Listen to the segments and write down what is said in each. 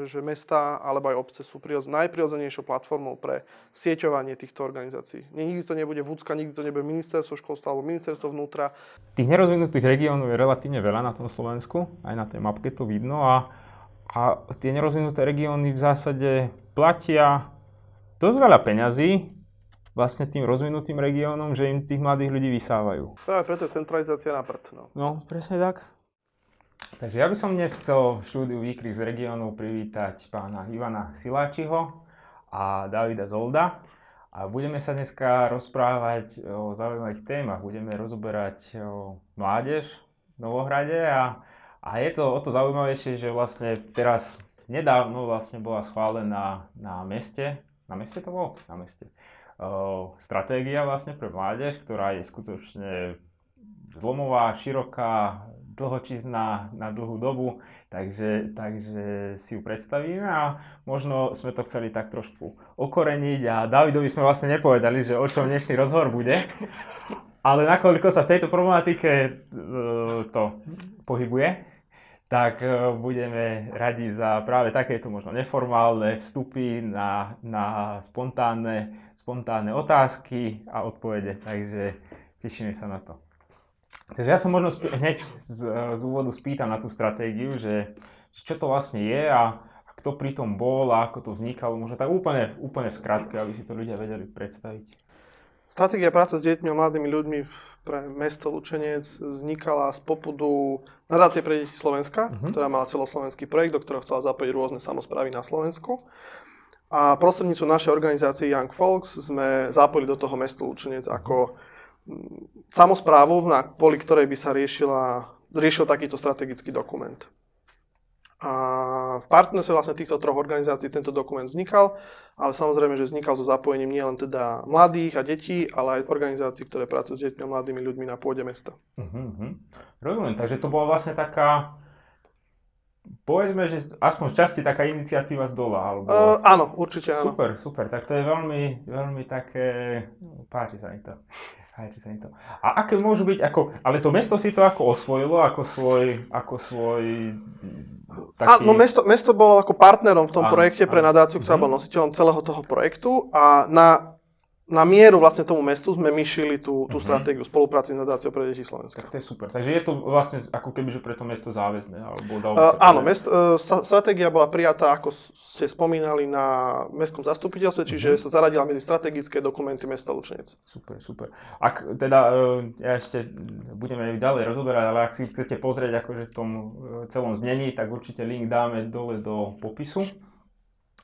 že, že mesta alebo aj obce sú prirodz- najprirodzenejšou platformou pre sieťovanie týchto organizácií. Nikdy to nebude vúcka, nikdy to nebude ministerstvo školstva alebo ministerstvo vnútra. Tých nerozvinutých regiónov je relatívne veľa na tom Slovensku, aj na tej mapke to vidno a, a tie nerozvinuté regióny v zásade platia dosť veľa peňazí vlastne tým rozvinutým regiónom, že im tých mladých ľudí vysávajú. Práve preto je centralizácia na prd. No. no, presne tak. Takže ja by som dnes chcel v štúdiu Výkrik z regiónov privítať pána Ivana Siláčiho a Davida Zolda. A budeme sa dneska rozprávať o zaujímavých témach. Budeme rozoberať mládež v Novohrade a, a je to o to zaujímavejšie, že vlastne teraz nedávno vlastne bola schválená na meste, na meste to bolo? Na meste stratégia vlastne pre mládež, ktorá je skutočne zlomová, široká, dlhočizná na dlhú dobu, takže, takže si ju predstavíme a možno sme to chceli tak trošku okoreniť a Davidovi sme vlastne nepovedali, že o čom dnešný rozhovor bude, ale nakoľko sa v tejto problematike e, to pohybuje, tak e, budeme radi za práve takéto možno neformálne vstupy na, na spontánne, spontánne otázky a odpovede. Takže tešíme sa na to. Takže ja som možno spí- hneď z, z úvodu spýtam na tú stratégiu, že, čo to vlastne je a, a kto pri tom bol a ako to vznikalo. Možno tak úplne, úplne v skratke, aby si to ľudia vedeli predstaviť. Stratégia práce s deťmi a mladými ľuďmi pre mesto Lučenec vznikala z popudu nadácie pre deti Slovenska, uh-huh. ktorá mala celoslovenský projekt, do ktorého chcela zapojiť rôzne samozprávy na Slovensku. A prostredníctvom našej organizácie Young Folks sme zapojili do toho mesto Lučenec ako samozprávu, na poli ktorej by sa riešila, riešil takýto strategický dokument. A v partnerstve vlastne týchto troch organizácií tento dokument vznikal, ale samozrejme, že vznikal so zapojením nielen teda mladých a detí, ale aj organizácií, ktoré pracujú s deťmi a mladými ľuďmi na pôde mesta. Uh-huh. Rozumiem, takže to bola vlastne taká, povedzme, že aspoň z časti taká iniciatíva z dola, alebo... Uh, áno, určite áno. Super, super, tak to je veľmi, veľmi také, páči sa mi to. Páči sa mi to. A aké môžu byť, ako, ale to mesto si to ako osvojilo, ako svoj, ako svoj taký... Áno, mesto, mesto bolo ako partnerom v tom áno, projekte pre nadáciu, ktorá mm-hmm. bola nositeľom celého toho projektu a na na mieru vlastne tomu mestu sme myšili tú, tú uh-huh. stratégiu spolupráci s nadáciou pre deti Slovenska. Tak to je super. Takže je to vlastne ako keby, že pre to mesto záväzné? Alebo uh, áno, mest, uh, stratégia bola prijatá, ako ste spomínali, na mestskom zastupiteľstve, čiže uh-huh. sa zaradila medzi strategické dokumenty mesta Lučenec. Super, super. Ak teda, uh, ja ešte budeme ďalej rozoberať, ale ak si chcete pozrieť akože v tom celom znení, tak určite link dáme dole do popisu.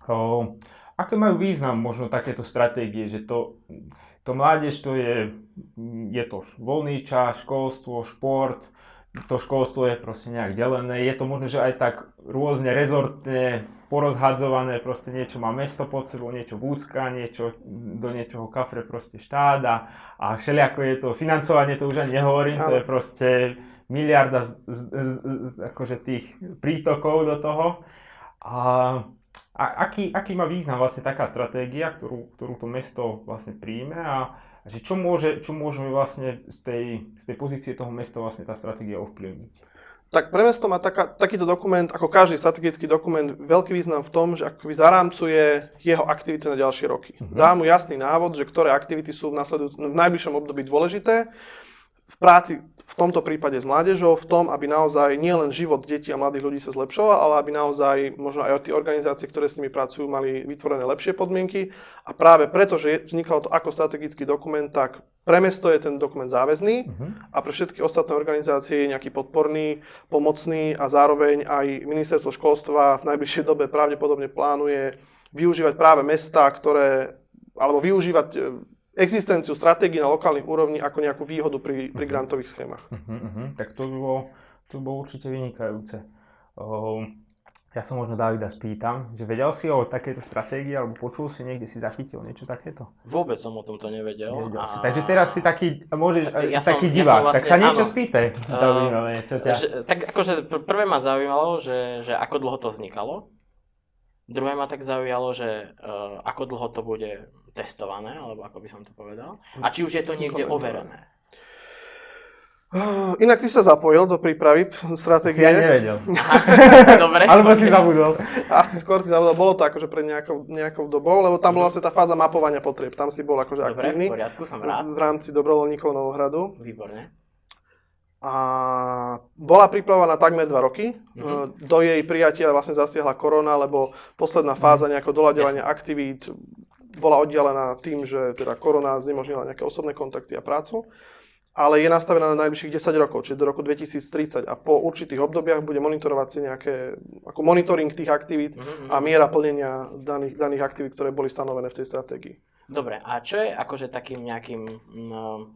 Uh, aké majú význam možno takéto stratégie, že to, to mládež to je, je to voľný čas, školstvo, šport, to školstvo je proste nejak delené, je to možno, že aj tak rôzne rezortne porozhadzované, proste niečo má mesto pod sebou, niečo búcka, niečo do niečoho kafre proste štát a, a všelijako je to, financovanie to už ani nehovorím, to je proste miliarda z, z, z, z, akože tých prítokov do toho. A a aký, aký má význam vlastne taká stratégia, ktorú, ktorú to mesto vlastne príjme a že čo, môže, čo môžeme vlastne z tej, z tej pozície toho mesta vlastne tá stratégia ovplyvniť? Tak pre mesto má taká, takýto dokument, ako každý strategický dokument, veľký význam v tom, že akoby zarámcuje jeho aktivity na ďalšie roky. Uh-huh. Dá mu jasný návod, že ktoré aktivity sú v, v najbližšom období dôležité v práci v tomto prípade s mládežou, v tom, aby naozaj nielen život detí a mladých ľudí sa zlepšoval, ale aby naozaj možno aj tie organizácie, ktoré s nimi pracujú, mali vytvorené lepšie podmienky. A práve preto, že vznikalo to ako strategický dokument, tak pre mesto je ten dokument záväzný uh-huh. a pre všetky ostatné organizácie je nejaký podporný, pomocný a zároveň aj ministerstvo školstva v najbližšej dobe pravdepodobne plánuje využívať práve mesta, ktoré alebo využívať existenciu stratégií na lokálnych úrovni ako nejakú výhodu pri, pri mhm. grantových schémach. Uh-huh, uh-huh. Tak to by bolo, to by bolo určite vynikajúce. Uh, ja som možno Davida spýtam, že vedel si o takejto stratégii, alebo počul si niekde, si zachytil niečo takéto? Vôbec som o tomto nevedel. nevedel a... si. Takže teraz si taký, môžeš, ja taký som, divák, ja vlastne, tak sa niečo áno. spýtaj. Zaujímavé, čo ťa... Že, tak akože prvé ma zaujímalo, že, že ako dlho to vznikalo. Druhé ma tak zaujalo, že uh, ako dlho to bude testované, alebo ako by som to povedal. A či už je to niekde overené? Inak ty sa zapojil do prípravy stratégie. ja nevedel. Dobre. Alebo si zabudol. Asi skôr si zavodol, bolo to akože pred nejakou, nejakou dobou, lebo tam bola vlastne tá fáza mapovania potrieb. Tam si bol akože Dobre, v aktívny poriadku, som rád. v rámci dobrovoľníkov Novohradu. Výborne. A bola pripravovaná takmer dva roky. Mhm. Do jej prijatia vlastne zasiahla korona, lebo posledná fáza nejakého doľaďovania aktivít bola oddialená tým, že teda korona znemožnila nejaké osobné kontakty a prácu. Ale je nastavená na najbližších 10 rokov, čiže do roku 2030 a po určitých obdobiach bude monitorovať si nejaké, ako monitoring tých aktivít Mhm, mhm. a miera plnenia daných, daných aktivít, ktoré boli stanovené v tej stratégii. Dobre, a čo je akože takým nejakým no,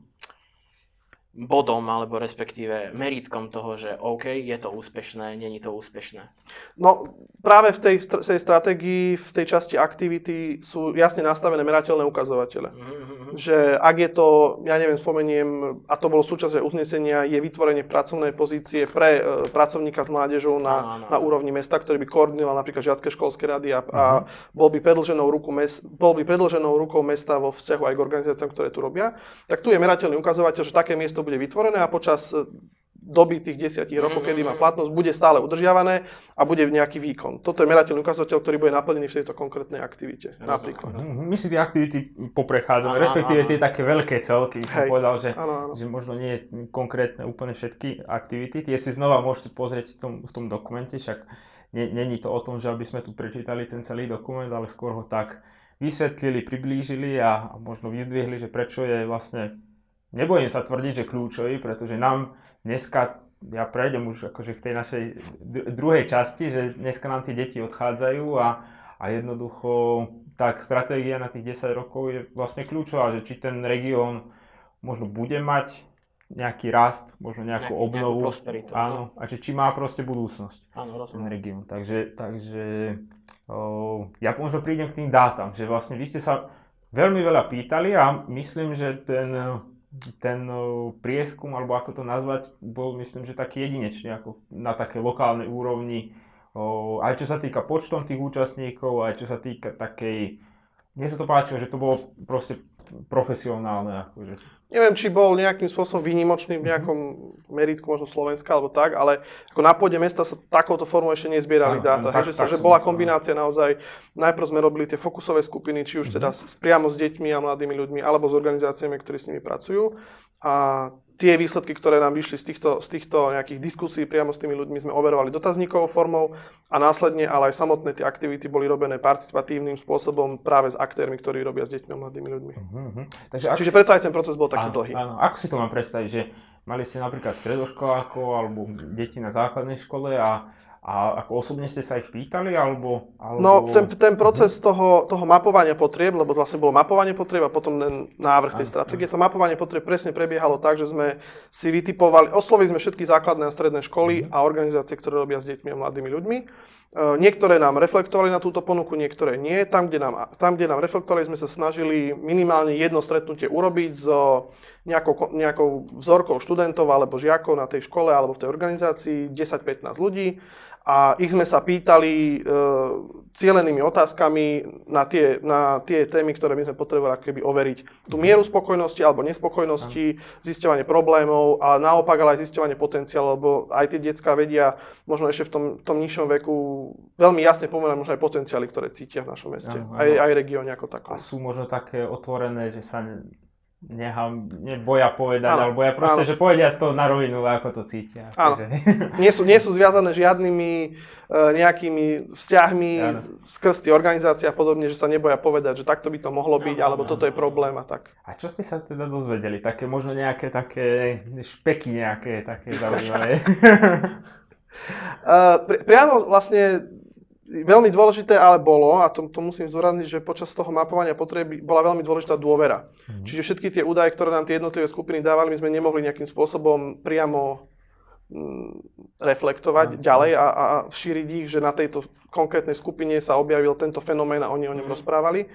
bodom, alebo respektíve meritkom toho, že OK, je to úspešné, není to úspešné? No práve v tej, str- tej stratégii, v tej časti aktivity sú jasne nastavené merateľné ukazovatele. Mhm, mhm, mhm. Že ak je to, ja neviem, spomeniem, a to bolo súčasť uznesenia, je vytvorenie pracovnej pozície pre e, pracovníka s mládežou na, áno. na úrovni mesta, ktorý by koordinoval napríklad žiacké školské rady a, a bol, by predlženou ruku mes, bol by predlženou rukou mesta vo vzťahu aj k organizáciám, ktoré tu robia, tak tu je merateľný ukazovateľ, že také miesto bude vytvorené a počas e, doby tých desiatich rokov, kedy má platnosť, bude stále udržiavané a bude nejaký výkon. Toto je merateľný ukazovateľ, ktorý bude naplnený v tejto konkrétnej aktivite. Rozumiem. Napríklad. Mhm, My si tie aktivity poprechádzame, Áno, respektíve áno, tie také veľké celky, by som Hej. povedal, že, Áno, áno. že možno nie konkrétne úplne všetky aktivity. Tie si znova môžete pozrieť v tom, v tom dokumente, však není to o tom, že aby sme tu prečítali ten celý dokument, ale skôr ho tak vysvetlili, priblížili a, a možno vyzdvihli, že prečo je vlastne, nebojím sa tvrdiť, že kľúčový, pretože nám dneska, ja prejdem už akože k tej našej druhej časti, že dneska nám tie deti odchádzajú a, a jednoducho tak stratégia na tých 10 rokov je vlastne kľúčová, že či ten región možno bude mať nejaký rast, možno nejakú Nejaký- nejakú obnovu. prosperitu. Áno, a či, či má proste budúcnosť Áno, ten rozumiem. región. Takže, takže o, ja možno prídem k tým dátam, že vlastne vy ste sa veľmi veľa pýtali a myslím, že ten, ten o, prieskum, alebo ako to nazvať, bol myslím, že taký jedinečný ako na také lokálnej úrovni. Aj čo sa týka počtom tých účastníkov, aj čo sa týka takej... Mne sa to páčilo, že to bolo proste profesionálne. Akože. Neviem, či bol nejakým spôsobom výnimočný v nejakom meritku, možno Slovenska alebo tak, ale ako na pôde mesta sa takouto formou ešte nezbierali Áno, dáta. tak- že, sa, tak že bola kombinácia naozaj, najprv sme robili tie fokusové skupiny, či už teda s, priamo s deťmi a mladými ľuďmi, alebo s organizáciami, ktorí s nimi pracujú. A tie výsledky, ktoré nám vyšli z týchto, z týchto nejakých diskusí priamo s tými ľuďmi, sme overovali dotazníkovou formou a následne, ale aj samotné tie aktivity boli robené participatívnym spôsobom práve s aktérmi, ktorí robia s deťmi a mladými ľuďmi. Mhm. Takže ak Čiže preto aj ten proces bol taký áno, dlhý. Áno, ako si to mám predstaviť, že mali ste napríklad stredoškolákov alebo deti na základnej škole a, a ako osobne ste sa ich pýtali, alebo... alebo... No, ten, ten proces toho, toho mapovania potrieb, lebo vlastne bolo mapovanie potrieb a potom ten návrh tej stratégie. To mapovanie potrieb presne prebiehalo tak, že sme si vytipovali, oslovili sme všetky základné a stredné školy a organizácie, ktoré robia s deťmi a mladými ľuďmi. E, Niektoré nám reflektovali na túto ponuku, niektoré nie. Tam, kde nám, tam, kde nám reflektovali, sme sa snažili minimálne jedno stretnutie urobiť so nejakou, ko- nejakou vzorkou študentov alebo žiakov na tej škole alebo v tej organizácii, 10-15 ľudí a ich sme sa pýtali e, cielenými otázkami na tie, na tie témy, ktoré my sme potrebovali ako keby overiť. Tú mieru spokojnosti alebo nespokojnosti, zisťovanie problémov a naopak ale aj zisťovanie potenciálu, lebo aj tie detská vedia možno ešte v tom, tom nižšom veku veľmi jasne pomerať možno aj potenciály, ktoré cítia v našom meste. Áno, áno. Aj, aj regióne ako takom. A sú možno také otvorené, že sa nechám, neboja povedať, Áno, alebo ja proste, áno. že povedia to na rovinu, ako to cítia. Áno. Takže- nie sú, nie sú zviazané žiadnymi e, nejakými vzťahmi Áno. skrz tie organizácie a podobne, že sa neboja povedať, že takto by to mohlo byť, Áno, alebo áno, toto je problém a tak. A čo ste sa teda dozvedeli? Také možno nejaké také špeky nejaké také zaujímavé. Uh, pri, priamo vlastne veľmi dôležité ale bolo, a to, to musím zdôrazniť, že počas toho mapovania potreby bola veľmi dôležitá dôvera. Mhm. Čiže všetky tie údaje, ktoré nám tie jednotlivé skupiny dávali, my sme nemohli nejakým spôsobom priamo mm, reflektovať Mhm. ďalej a, a, šíriť ich, že na tejto konkrétnej skupine sa objavil tento fenomén a oni o ňom Mhm. rozprávali.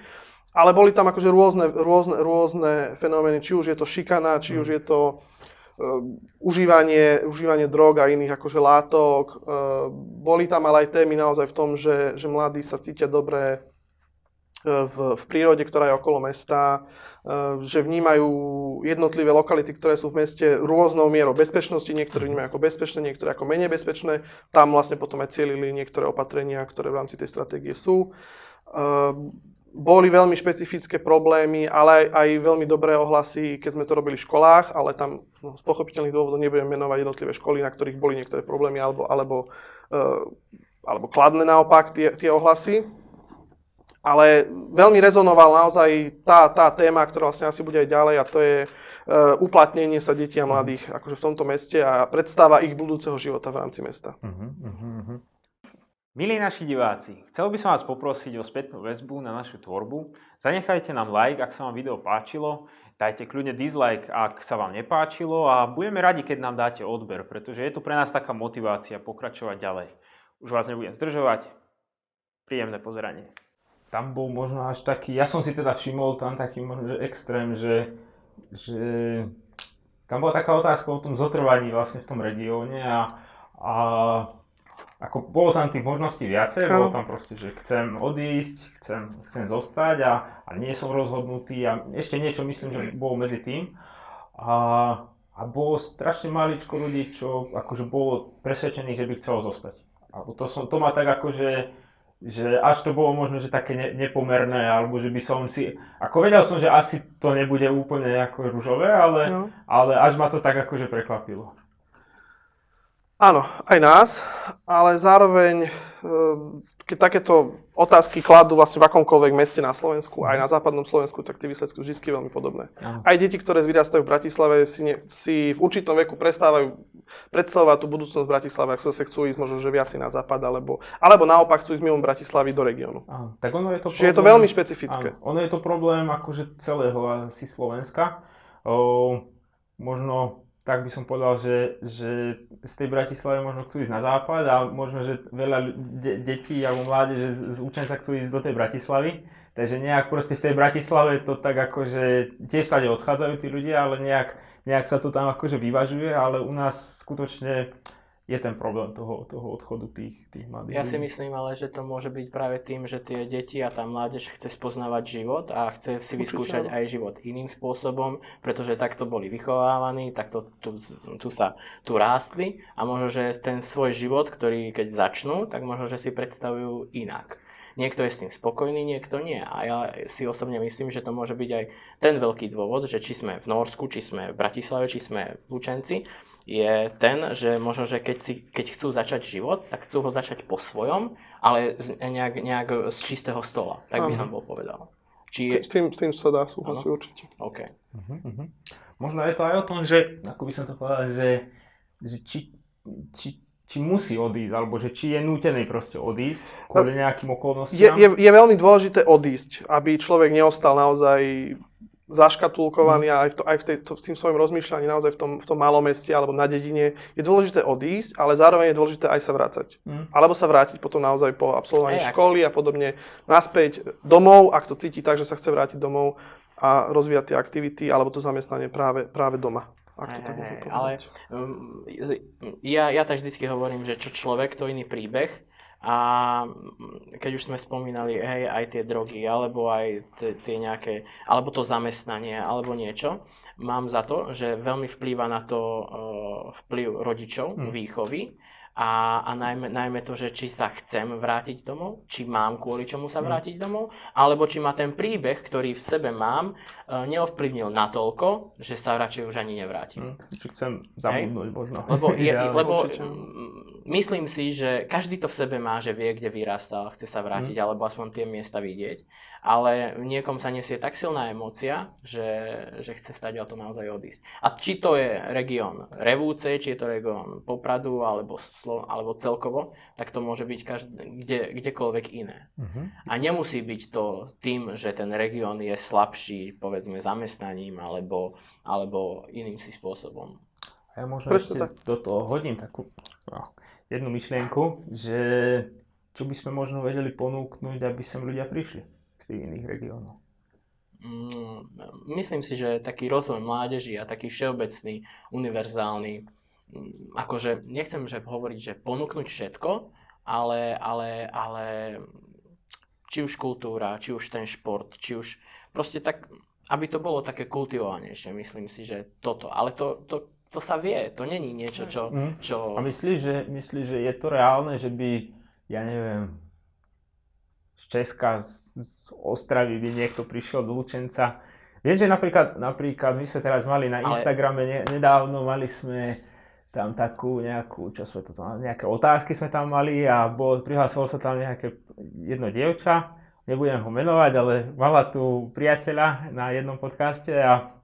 Ale boli tam akože rôzne, rôzne, rôzne fenomény, či už je to šikana, či už je to užívanie, užívanie drog a iných akože látok. Uh, boli tam ale aj témy naozaj v tom, že, že mladí sa cítia dobre v, v prírode, ktorá je okolo mesta, že vnímajú jednotlivé lokality, ktoré sú v meste rôznou mierou bezpečnosti, niektoré vnímajú ako bezpečné, niektoré ako menej bezpečné. Tam vlastne potom aj cielili niektoré opatrenia, ktoré v rámci tej stratégie sú. Boli veľmi špecifické problémy, ale aj, aj veľmi dobré ohlasy, keď sme to robili v školách, ale tam no, z pochopiteľných dôvodov nebudem menovať jednotlivé školy, na ktorých boli niektoré problémy alebo, alebo, uh, alebo kladné naopak tie, tie ohlasy. Ale veľmi rezonoval naozaj tá, tá téma, ktorá vlastne asi bude aj ďalej a to je uh, uplatnenie sa detí a mladých akože v tomto meste a predstava ich budúceho života v rámci mesta. Uh-huh, uh-huh. Milí naši diváci, chcel by som vás poprosiť o spätnú väzbu na našu tvorbu. Zanechajte nám like, ak sa vám video páčilo, dajte kľudne dislike, ak sa vám nepáčilo a budeme radi, keď nám dáte odber, pretože je to pre nás taká motivácia pokračovať ďalej. Už vás nebudem zdržovať, príjemné pozeranie tam bol možno až taký, ja som si teda všimol tam taký možno, že extrém, že, že tam bola taká otázka o tom zotrvaní vlastne v tom regióne a, a ako bolo tam tých možností viacej, bolo tam proste, že chcem odísť, chcem, chcem zostať a, a nie som rozhodnutý a ešte niečo myslím, že bolo medzi tým. A, a bolo strašne maličko ľudí, čo akože bolo presvedčených, že by chcelo zostať. A to, som, to ma tak akože že až to bolo možno, že také ne, nepomerné, alebo že by som si, ako vedel som, že asi to nebude úplne ako ružové, ale, no. ale až ma to tak akože prekvapilo. Áno, aj nás, ale zároveň, ehm, keď takéto otázky kladú vlastne v akomkoľvek meste na Slovensku, aj na západnom Slovensku, tak tie výsledky sú vždy veľmi podobné. Aha. Aj deti, ktoré vyrastajú v Bratislave, si, ne, si v určitom veku prestávajú predstavovať tú budúcnosť v Bratislave, ak sa chcú ísť možno že viac na západ, alebo, alebo naopak chcú ísť mimo Bratislavy do regiónu. Tak ono je to Čiže problém, je to veľmi špecifické. Áno, ono je to problém akože celého asi Slovenska. O, možno tak by som povedal, že, že z tej Bratislavy možno chcú ísť na západ a možno, že veľa de- detí alebo mládeže z, z učenca chcú ísť do tej Bratislavy. Takže nejak proste v tej Bratislave to tak akože tiež tady odchádzajú tí ľudia, ale nejak, nejak sa to tam akože vyvažuje, ale u nás skutočne je ten problém toho, toho odchodu tých, tých mladých Ja si myslím ale, že to môže byť práve tým, že tie deti a tá mládež chce spoznávať život a chce si vyskúšať aj život iným spôsobom, pretože takto boli vychovávaní, takto tu, tu sa tu rástli a možno, že ten svoj život, ktorý keď začnú, tak možno, že si predstavujú inak. Niekto je s tým spokojný, niekto nie. A ja si osobne myslím, že to môže byť aj ten veľký dôvod, že či sme v Norsku, či sme v Bratislave, či sme v Lučenci, je ten, že možno, že keď, si, keď chcú začať život, tak chcú ho začať po svojom, ale z, nejak, nejak z čistého stola, tak by som bol povedal. Či je... s, tým, s tým sa dá súhlasiť určite. OK. Uh-huh, uh-huh. Možno je to aj o tom, že, ako by som to povedal, že, že či, či, či musí odísť, alebo že či je nútený proste odísť kvôli nejakým okolnostiam. Je, je, je veľmi dôležité odísť, aby človek neostal naozaj zaškatulkovaný a aj, v to, aj v tej, to, s tým svojim rozmýšľaním naozaj v tom, v tom malom meste alebo na dedine. Je dôležité odísť, ale zároveň je dôležité aj sa vrácať. Mm. Alebo sa vrátiť potom naozaj po absolvovaní Ejak. školy a podobne naspäť domov, ak to cíti tak, že sa chce vrátiť domov a rozvíjať tie aktivity alebo to zamestnanie práve, práve doma. Ak to tak ale um, ja, ja tak vždycky hovorím, že čo človek, to iný príbeh a keď už sme spomínali, hej, aj tie drogy, alebo aj tie nejaké, alebo to zamestnanie, alebo niečo, mám za to, že veľmi vplýva na to uh, vplyv rodičov, hmm. výchovy a, a najmä, najmä to, že či sa chcem vrátiť domov, či mám kvôli čomu sa hm. vrátiť domov, alebo či ma ten príbeh, ktorý v sebe mám, uh, neovplyvnil natoľko, že sa radšej už ani nevrátim. Či chcem zabudnúť možno. Lebo, je, lebo myslím si, že každý to v sebe má, že vie, kde vyrastal, chce sa vrátiť, hmm. alebo aspoň tie miesta vidieť ale v niekom sa nesie tak silná emócia, že, že chce stať o to naozaj odísť. A či to je región Revúce, či je to región Popradu alebo, Slo- alebo celkovo, tak to môže byť každé, kde, kdekoľvek iné. Uh-huh. A nemusí byť to tým, že ten región je slabší, povedzme, zamestnaním alebo, alebo iným si spôsobom. A ja možno Prečo ešte tak? do toho hodím takú no, jednu myšlienku, že čo by sme možno vedeli ponúknuť, aby sem ľudia prišli z tých iných regiónov? Mm, myslím si, že taký rozvoj mládeži a taký všeobecný, univerzálny, mm, akože nechcem že hovoriť, že ponúknuť všetko, ale, ale, ale či už kultúra, či už ten šport, či už proste tak, aby to bolo také kultivovanejšie, myslím si, že toto. Ale to, to, to sa vie, to není niečo, čo... Mm. čo... A myslíš, že, myslíš, že je to reálne, že by, ja neviem, z Česka, z, z Ostravy by niekto prišiel do Lučenca. Vieš, že napríklad, napríklad my sme teraz mali na Instagrame ne, nedávno, mali sme tam takú nejakú, čo sme to tam, nejaké otázky sme tam mali a bol, prihlásilo sa tam nejaké jedno dievča, nebudem ho menovať, ale mala tu priateľa na jednom podcaste a,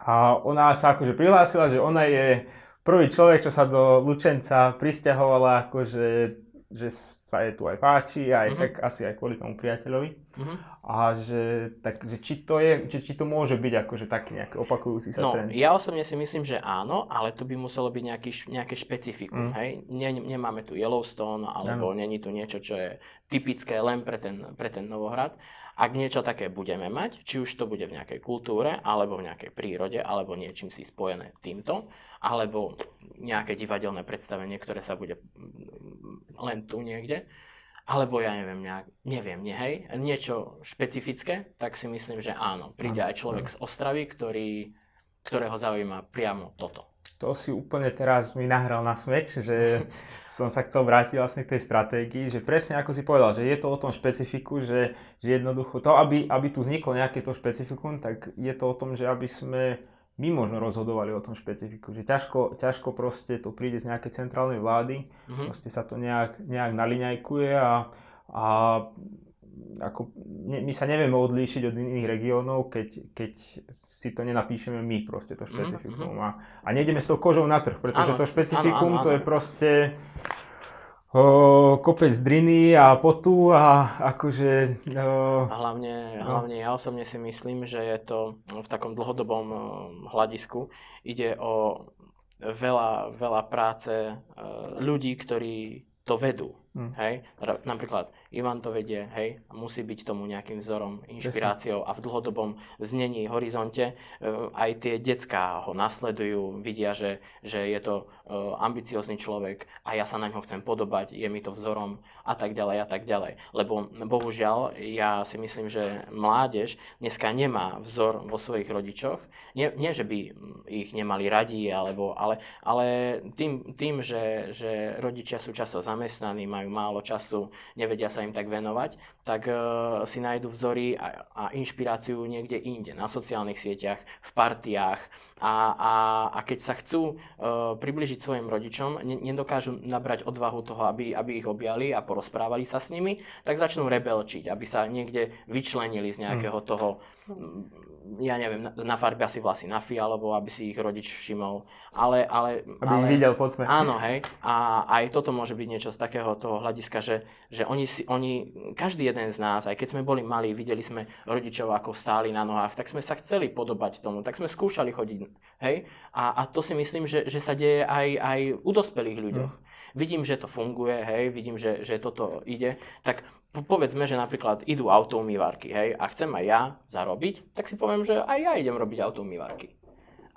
a ona sa akože prihlásila, že ona je prvý človek, čo sa do Lučenca pristahovala, akože že sa jej tu aj páči, aj Mhm. však asi aj kvôli tomu priateľovi. Mhm. A že, tak, že či to je, či, či to môže byť akože taký nejaký opakujúci sa No, trend. ja osobne si myslím, že áno, ale to by muselo byť nejaký, nejaké špecifikum, Mm. hej? Ne, nemáme tu Yellowstone, alebo není tu niečo, čo je typické len pre ten, pre ten Novohrad. Ak niečo také budeme mať, či už to bude v nejakej kultúre, alebo v nejakej prírode, alebo niečím si spojené týmto, alebo nejaké divadelné predstavenie, ktoré sa bude mm, len tu niekde, alebo ja neviem, nejak, neviem, nie, hej, niečo špecifické, tak si myslím, že áno. Príde aj človek z Ostravy, ktorý, ktorého zaujíma priamo toto. To si úplne teraz mi nahral na smeč, že som sa chcel vrátiť vlastne k tej stratégii, že presne ako si povedal, že je to o tom špecifiku, že, že jednoducho to, aby, aby tu vzniklo nejaké to špecifikum, tak je to o tom, že aby sme my možno rozhodovali o tom špecifiku, že ťažko, ťažko proste to príde z nejakej centrálnej vlády, Mhm. proste sa to nejak, nejak naliňajkuje a, a ako, ne, my sa nevieme odlíšiť od iných regiónov, keď, keď si to nenapíšeme my proste to špecifikum. A, a nejdeme s tou kožou na trh, pretože Áno, to špecifikum áno, áno, to je proste o, kopec driny a potu a akože o, A hlavne, No. hlavne ja osobne si myslím, že je to v takom dlhodobom hľadisku. Ide o veľa, veľa práce eh, ľudí, ktorí to vedú. Hm. Hej? Napríklad Ivan to vedie, hej, a musí byť tomu nejakým vzorom, inšpiráciou a v dlhodobom znení, horizonte eh, aj tie decká ho nasledujú, vidia, že, že je to ambiciózny človek a ja sa na ňo chcem podobať, je mi to vzorom a tak ďalej a tak ďalej. Lebo bohužiaľ, ja si myslím, že mládež dneska nemá vzor vo svojich rodičoch. Nie, nie že by ich nemali radi, alebo, ale, ale tým, tým že, že rodičia sú často zamestnaní, majú málo času, nevedia sa im tak venovať, tak uh, si nájdu vzory a, a inšpiráciu niekde inde, na sociálnych sieťach, v partiách. A, a, a keď sa chcú uh, približiť svojim rodičom, ne, nedokážu nabrať odvahu toho, aby, aby ich objali a porozprávali sa s nimi, tak začnú rebelčiť, aby sa niekde vyčlenili z nejakého toho, ja neviem, na- nafarbia si vlasy na fialovo, aby si ich rodič všimol. Ale, ale, aby ale, ich videl po tme. Áno, hej. A aj toto môže byť niečo z takého toho hľadiska, že, že oni, si, oni, každý jeden z nás, aj keď sme boli malí, videli sme rodičov, ako stáli na nohách, tak sme sa chceli podobať tomu, tak sme skúšali chodiť, hej. A, a to si myslím, že, že sa deje aj, aj u dospelých ľuďoch. Vidím, že to funguje, hej, vidím, že, že toto ide, tak povedzme, že napríklad idú autoumývarky, hej, a chcem aj ja zarobiť, tak si poviem, že aj ja idem robiť autoumývarky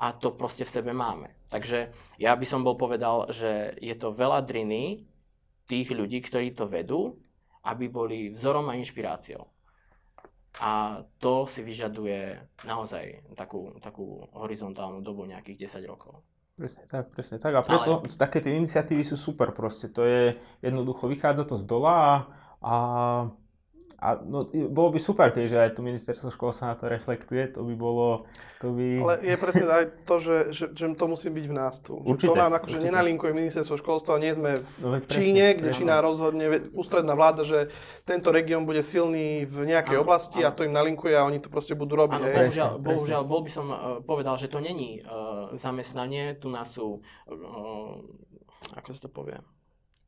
a to proste v sebe máme. Takže ja by som bol povedal, že je to veľa driny tých ľudí, ktorí to vedú, aby boli vzorom a inšpiráciou. A to si vyžaduje naozaj takú, takú horizontálnu dobu nejakých 10 rokov. Presne tak, presne tak. A preto Ale... také tie iniciatívy sú super proste. To je jednoducho, vychádza to z dola a, a, a no, bolo by super, keďže aj to ministerstvo školstva na to reflektuje, to by bolo, to by... Ale je presne aj to, že, že, že to musí byť v nás tu. Že Určite, to nám akože určite. nenalinkuje ministerstvo školstva, nie sme no, veď v Číne, kde presne. Čína rozhodne, ústredná vláda, že tento región bude silný v nejakej Áno, oblasti a áno. to im nalinkuje a oni to proste budú robiť. Áno. Presne, bohužiaľ, presne. bohužiaľ, bol by som uh, povedal, že to není uh, zamestnanie, tu nás sú, uh, ako sa to povie,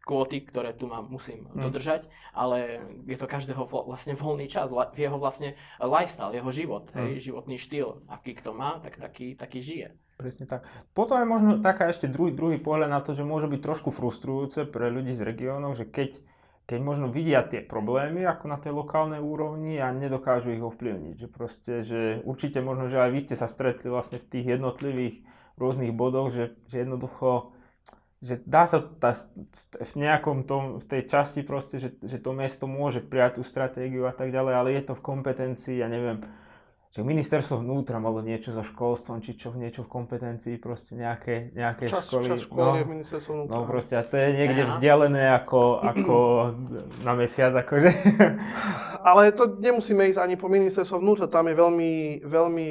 kvóty, ktoré tu mám, musím Mm. dodržať, ale je to každého vla- vlastne voľný čas, jeho vlastne lifestyle, jeho život, hej, životný štýl, aký kto má, tak taký, taký žije. Presne tak. Potom je možno taká ešte druhý, druhý pohľad na to, že môže byť trošku frustrujúce pre ľudí z regiónov, že keď, keď možno vidia tie problémy ako na tej lokálnej úrovni a nedokážu ich ovplyvniť. Že proste, že určite možno, že aj vy ste sa stretli vlastne v tých jednotlivých rôznych bodoch, že, že jednoducho že dá sa tá, v nejakom tom, v tej časti proste, že, že to mesto môže prijať tú stratégiu a tak ďalej, ale je to v kompetencii, ja neviem, že ministerstvo vnútra malo niečo so školstvom, či čo niečo v kompetencii, proste nejaké, nejaké Čas, školy. čas školy je ministerstvo vnútra. No proste, a to je niekde Aha. vzdialené ako, ako na mesiac, akože. Ale to nemusíme ísť ani po ministerstvo vnútra, tam je veľmi, veľmi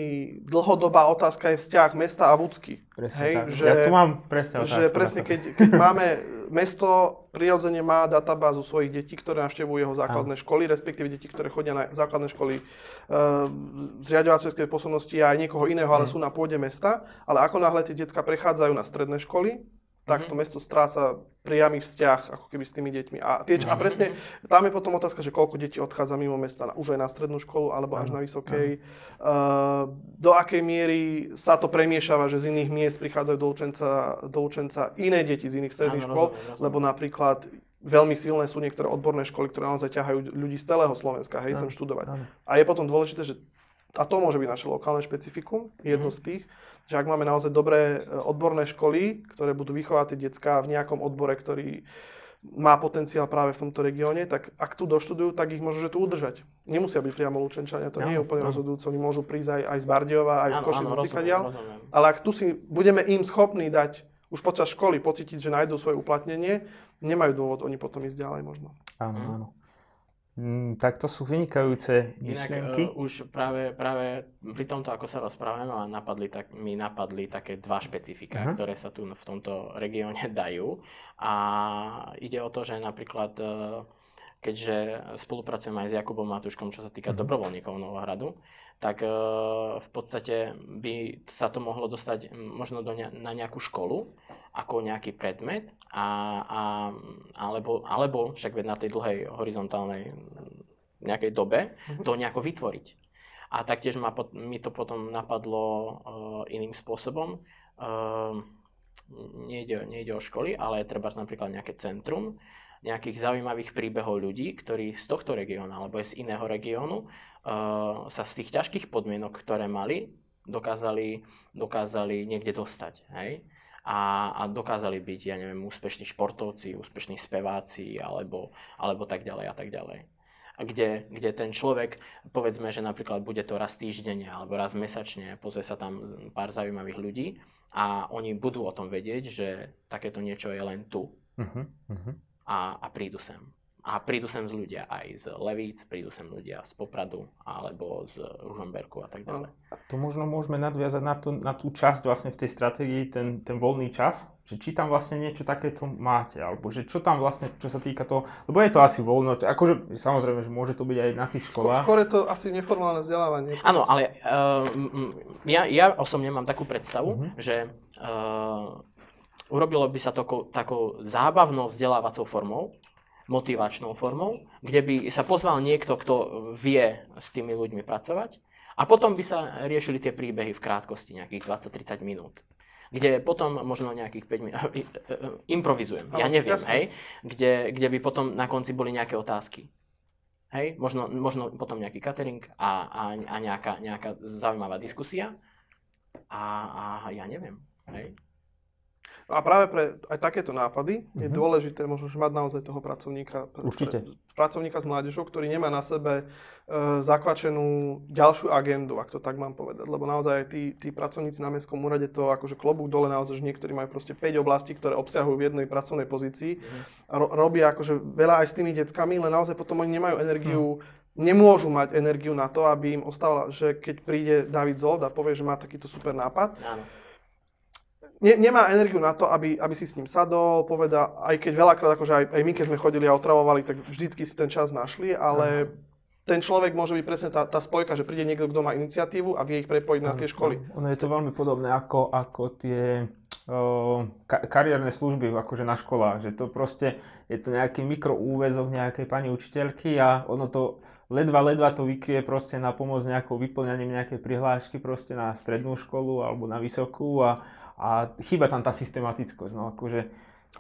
dlhodobá otázka je vzťah mesta a vúcky. Presne Hej, tak. že- ja tu mám presne otázku. Že presne, keď, keď máme, mesto prirodzene má databázu svojich detí, ktoré navštevujú jeho základné školy, respektíve deti, ktoré chodia na základné školy uh, zriadovateľskej posobnosti a aj niekoho iného, ale Mm. sú na pôde mesta. Ale ako náhle tie decka prechádzajú na stredné školy, tak to mesto stráca priamy vzťah ako keby s tými deťmi. A, tie, a presne, tam je potom otázka, že koľko detí odchádza mimo mesta, už aj na strednú školu, alebo až na vysokej. Uh, do akej miery sa to premiešava, že z iných miest prichádzajú do učenca, do učenca iné deti z iných stredných škôl, rozumiem, rozumiem. lebo napríklad veľmi silné sú niektoré odborné školy, ktoré naozaj ťahajú ľudí z celého Slovenska, hej, sem študovať. A je potom dôležité, že a to môže byť naše lokálne špecifikum, jedno z tých, že ak máme naozaj dobré e, odborné školy, ktoré budú vychovať tie decká v nejakom odbore, ktorý má potenciál práve v tomto regióne, tak ak tu doštudujú, tak ich môžu že tu udržať. Nemusia byť priamo Lučenčania, to nie je úplne áno. rozhodujúce, oni môžu prísť aj, aj z Bardiova, aj z Košic, áno, z Cikadiaľ. rozumiem. Ale ak tu si budeme im schopní dať už počas školy pocítiť, že nájdú svoje uplatnenie, nemajú dôvod oni potom ísť ďalej možno. Áno, Hm. áno. Mm, tak to sú vynikajúce Inak myšlienky. uh, už práve, práve pri tomto, ako sa rozprávame, ma napadli, tak, mi napadli také dva špecifika, Aha. ktoré sa tu v tomto regióne dajú. A ide o to, že napríklad, uh, keďže spolupracujem aj s Jakubom Matuškom, čo sa týka Mhm. dobrovoľníkov Novohradu, tak uh, v podstate by sa to mohlo dostať možno do ne- na nejakú školu, ako nejaký predmet, a, a, alebo, alebo však na tej dlhej horizontálnej nejakej dobe to nejako vytvoriť. A taktiež ma, mi to potom napadlo uh, iným spôsobom. Uh, nejde, nejde o školy, ale treba napríklad nejaké centrum nejakých zaujímavých príbehov ľudí, ktorí z tohto regiónu alebo z iného regiónu uh, sa z tých ťažkých podmienok, ktoré mali, dokázali, dokázali niekde dostať. Hej? A, a dokázali byť, ja neviem, úspešní športovci, úspešní speváci alebo, alebo tak ďalej a tak ďalej. Kde, kde ten človek, povedzme, že napríklad bude to raz týždenne alebo raz mesačne, pozrie sa tam pár zaujímavých ľudí a oni budú o tom vedieť, že takéto niečo je len tu Uh-huh, uh-huh. A, a prídu sem. A prídu sem z ľudia aj z Levíc, prídu sem ľudia z Popradu alebo z Ružomberku a tak ďalej. To možno môžeme nadviazať na, to, na tú časť vlastne v tej stratégii, ten, ten voľný čas, že či tam vlastne niečo takéto máte, alebo že čo tam vlastne, čo sa týka toho, lebo je to asi voľno, akože samozrejme, že môže to byť aj na tých školách. Skôr je to asi neformálne vzdelávanie. Áno, ale uh, ja, ja osobne mám takú predstavu, Mhm. že uh, urobilo by sa to takou, zábavnou vzdelávacou formou, motivačnou formou, kde by sa pozval niekto, kto vie s tými ľuďmi pracovať a potom by sa riešili tie príbehy v krátkosti, nejakých 20-30 minút. Kde potom možno nejakých 5 minút, improvizujem, ja neviem, jasné. hej, kde, kde by potom na konci boli nejaké otázky. Hej, možno, možno potom nejaký catering a, a, a nejaká, nejaká zaujímavá diskusia. A, a ja neviem. Hej. A práve pre aj takéto nápady je Mhm. dôležité možno mať naozaj toho pracovníka, Určite. pre- pracovníka s mládežou, ktorý nemá na sebe e, zakvačenú ďalšiu agendu, ak to tak mám povedať. Lebo naozaj tí, tí pracovníci na mestskom úrade to akože klobúk dole naozaj, že niektorí majú proste 5 oblastí, ktoré obsahujú v jednej pracovnej pozícii a ro- robia akože veľa aj s tými deckami, len naozaj potom oni nemajú energiu nemôžu mať energiu na to, aby im ostala, že keď príde David Zold a povie, že má takýto super nápad, Áno. Ne, nemá energiu na to, aby, aby si s ním sadol, poveda, aj keď veľakrát, akože aj, aj my, keď sme chodili a otravovali, tak vždycky si ten čas našli, ale ten človek môže byť presne tá, tá spojka, že príde niekto, kto má iniciatívu a vie ich prepojiť na tie školy. Ono je to veľmi podobné ako, ako tie ka- kariérne služby akože na školách, že to proste je to nejaký mikroúvezok nejakej pani učiteľky a ono to ledva, ledva to vykrie proste na pomoc nejakou vyplňaním nejakej prihlášky proste na strednú školu alebo na vysokú a, a chýba tam tá systematickosť, no akože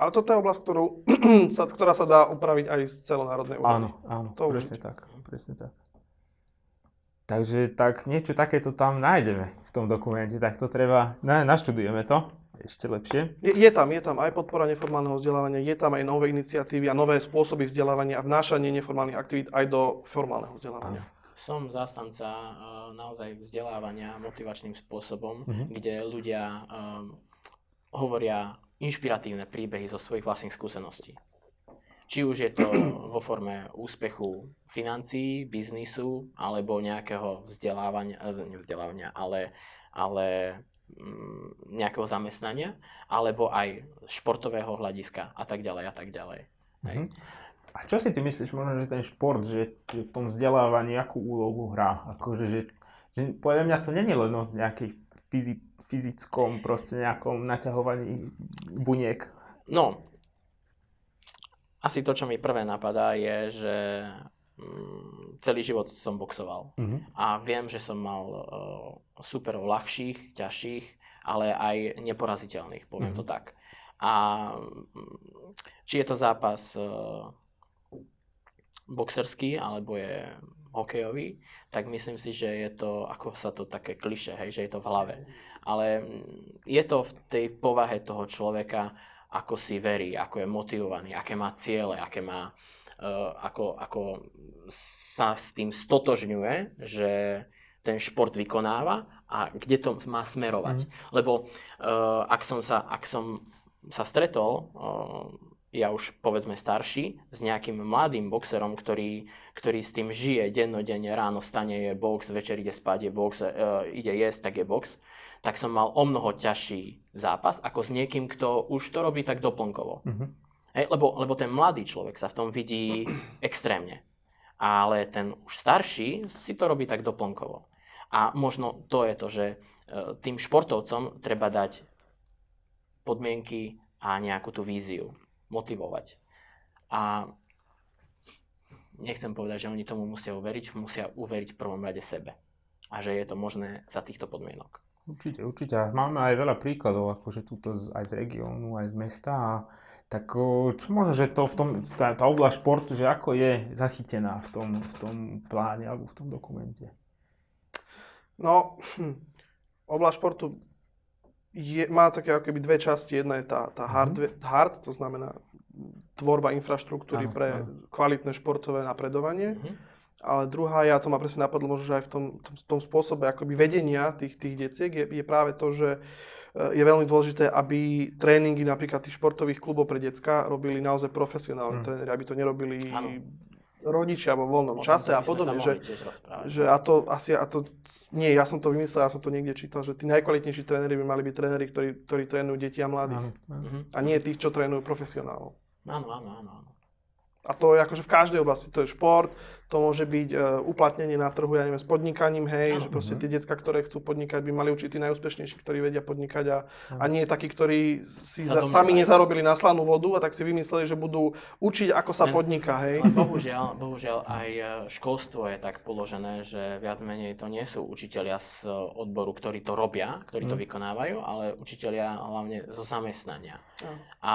Ale toto je oblasť, ktorú, sa, ktorá sa dá upraviť aj z celonárodnej úrovni. áno, áno, To presne tak, presne tak. Takže tak niečo takéto tam nájdeme v tom dokumente, tak to treba, na, naštudujeme to. ešte lepšie. Je, je tam, je tam aj podpora neformálneho vzdelávania, je tam aj nové iniciatívy a nové spôsoby vzdelávania a vnášanie neformálnych aktivít aj do formálneho vzdelávania. Som zástanca uh, naozaj vzdelávania motivačným spôsobom, Mhm. kde ľudia um, hovoria inšpiratívne príbehy zo svojich vlastných skúseností. Či už je to vo forme úspechu financií, biznisu, alebo nejakého vzdelávania, eh, nevzdelávania, ale, ale mm, nejakého zamestnania, alebo aj športového hľadiska a tak ďalej a tak ďalej. Hej. A čo si ty myslíš možno, že ten šport, že v tom vzdelávaní akú úlohu hrá? Akože, že, že podľa mňa to je len o nejakej fyzi, fyzickom, proste nejakom naťahovaní buniek. No, asi to, čo mi prvé napadá, je, že mm, celý život som boxoval. Mhm. A viem, že som mal uh, super ľahších, ťažších, ale aj neporaziteľných, poviem Mhm. to tak. A mm, či je to zápas uh, boxerský, alebo je hokejový, tak myslím si, že je to, ako sa to také kliše, hej, že je to v hlave. Ale mm, je to v tej povahe toho človeka, ako si verí, ako je motivovaný, aké má ciele, aké má, uh, ako, ako sa s tým stotožňuje, že ten šport vykonáva a kde to má smerovať. Lebo uh, ak, som sa, ak som sa stretol, uh, ja už povedzme starší, s nejakým mladým boxerom, ktorý, ktorý s tým žije dennodenne, ráno vstane je box, večer ide spať je box, uh, ide jesť, tak je box, tak som mal o mnoho ťažší zápas ako s niekým, kto už to robí tak doplnkovo. Mhm. Hej, lebo, lebo ten mladý človek sa v tom vidí extrémne. Ale ten už starší si to robí tak doplnkovo. A možno to je to, že e, tým športovcom treba dať podmienky a nejakú tú víziu. Motivovať. A nechcem povedať, že oni tomu musia uveriť, musia uveriť v prvom rade sebe. A že je to možné za týchto podmienok. Určite, určite. Máme aj veľa príkladov, akože túto z, aj z regiónu, aj z mesta. A tak čo možno, že to v tom, tá, tá oblasť športu, že ako je zachytená v tom, v tom pláne alebo v tom dokumente? No, hm, oblasť športu je, má také ako keby dve časti. Jedna je tá, tá hard, hard, to znamená tvorba infraštruktúry Áno, pre áno. kvalitné športové napredovanie. Mhm. Ale druhá, ja to ma presne napadlo možno, že aj v tom, tom, tom spôsobe akoby vedenia tých, tých deciek je, je práve to, že e, je veľmi dôležité, aby tréningy napríklad tých športových klubov pre decka robili naozaj profesionálni Mm. tréneri, aby to nerobili Áno. Rodičia vo voľnom O čase a podobne. Že, že a to asi, a to, nie, ja som to vymyslel, ja som to niekde čítal, že tí najkvalitnejší tréneri by mali byť tréneri, ktorí, ktorí trénujú deti a mladých. Áno, áno. Mhm. A nie tých, čo trénujú profesionálov. Áno, áno, áno. áno. A to je akože v každej oblasti, to je šport, to môže byť e, uplatnenie na trhu, ja neviem, s podnikaním, hej, Áno. že proste tie decka, ktoré chcú podnikať, by mali určite tí najúspešnejší, ktorí vedia podnikať a, a nie takí, ktorí si Sa za, sami nezarobili na slanú vodu a tak si vymysleli, že budú učiť, ako sa podniká, hej. Ale bohužiaľ, bohužiaľ aj e, školstvo je tak položené, že viac menej to nie sú učitelia z odboru, ktorí to robia, ktorí to Mhm. vykonávajú, ale učitelia hlavne zo zamestnania. Áno. A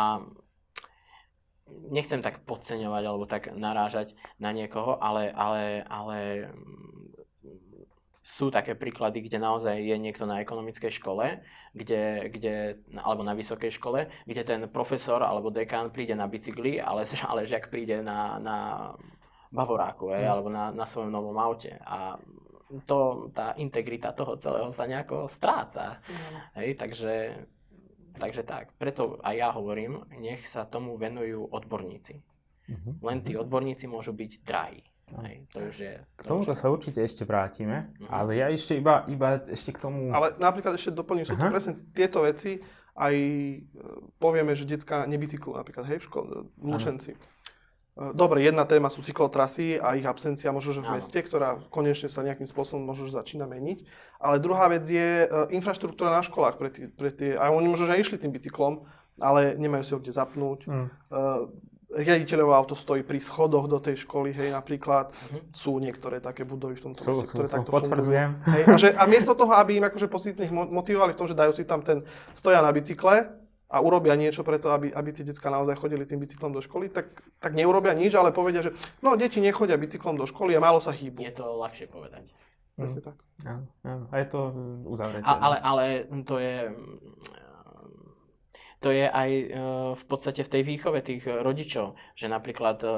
nechcem tak podceňovať alebo tak narážať na niekoho, ale, ale, ale mm, sú také príklady, kde naozaj je niekto na ekonomickej škole, kde, kde, alebo na vysokej škole, kde ten profesor alebo dekán príde na bicykli, ale, ale žiak príde na, na bavoráku, Mm. alebo na, na svojom novom aute. A to, tá integrita toho celého sa nejako stráca. Hej, takže, takže tak. Preto aj ja hovorím, nech sa tomu venujú odborníci. Mhm. Len tí odborníci môžu byť drahí. Hej, to už je... K tomuto sa určite ešte vrátime, Mhm. ale ja ešte iba, iba ešte k tomu... Ale napríklad ešte doplním, sú to presne tieto veci, aj e, povieme, že detská nebicyklujú napríklad, hej, v škole, v Lučenci. E, Dobre, jedna téma sú cyklotrasy a ich absencia možno, že v Áno. meste, ktorá konečne sa nejakým spôsobom možno, že začína meniť. Ale druhá vec je e, infraštruktúra na školách pre tie, pre tie a oni možno, že aj išli tým bicyklom, ale nemajú si ho kde zapnúť. Mm. Uh, riaditeľové auto stojí pri schodoch do tej školy, hej, napríklad. Mhm. Sú niektoré také budovy v tomto Sú, sú, ktoré sú, takto fungujú. potvrdzujem. Hej, a, že, a miesto toho, aby im akože pozitívne ich motivovali v tom, že dajú si tam ten, stoja na bicykle a urobia niečo preto, aby, aby tie decka naozaj chodili tým bicyklom do školy, tak, tak neurobia nič, ale povedia, že no, deti nechodia bicyklom do školy a málo sa hýbu. Je to ľahšie povedať. Presne tak. Áno, áno. A je to mm, uzavreté. A, ale, ale to je... mm, to je aj e, v podstate v tej výchove tých rodičov, že napríklad e,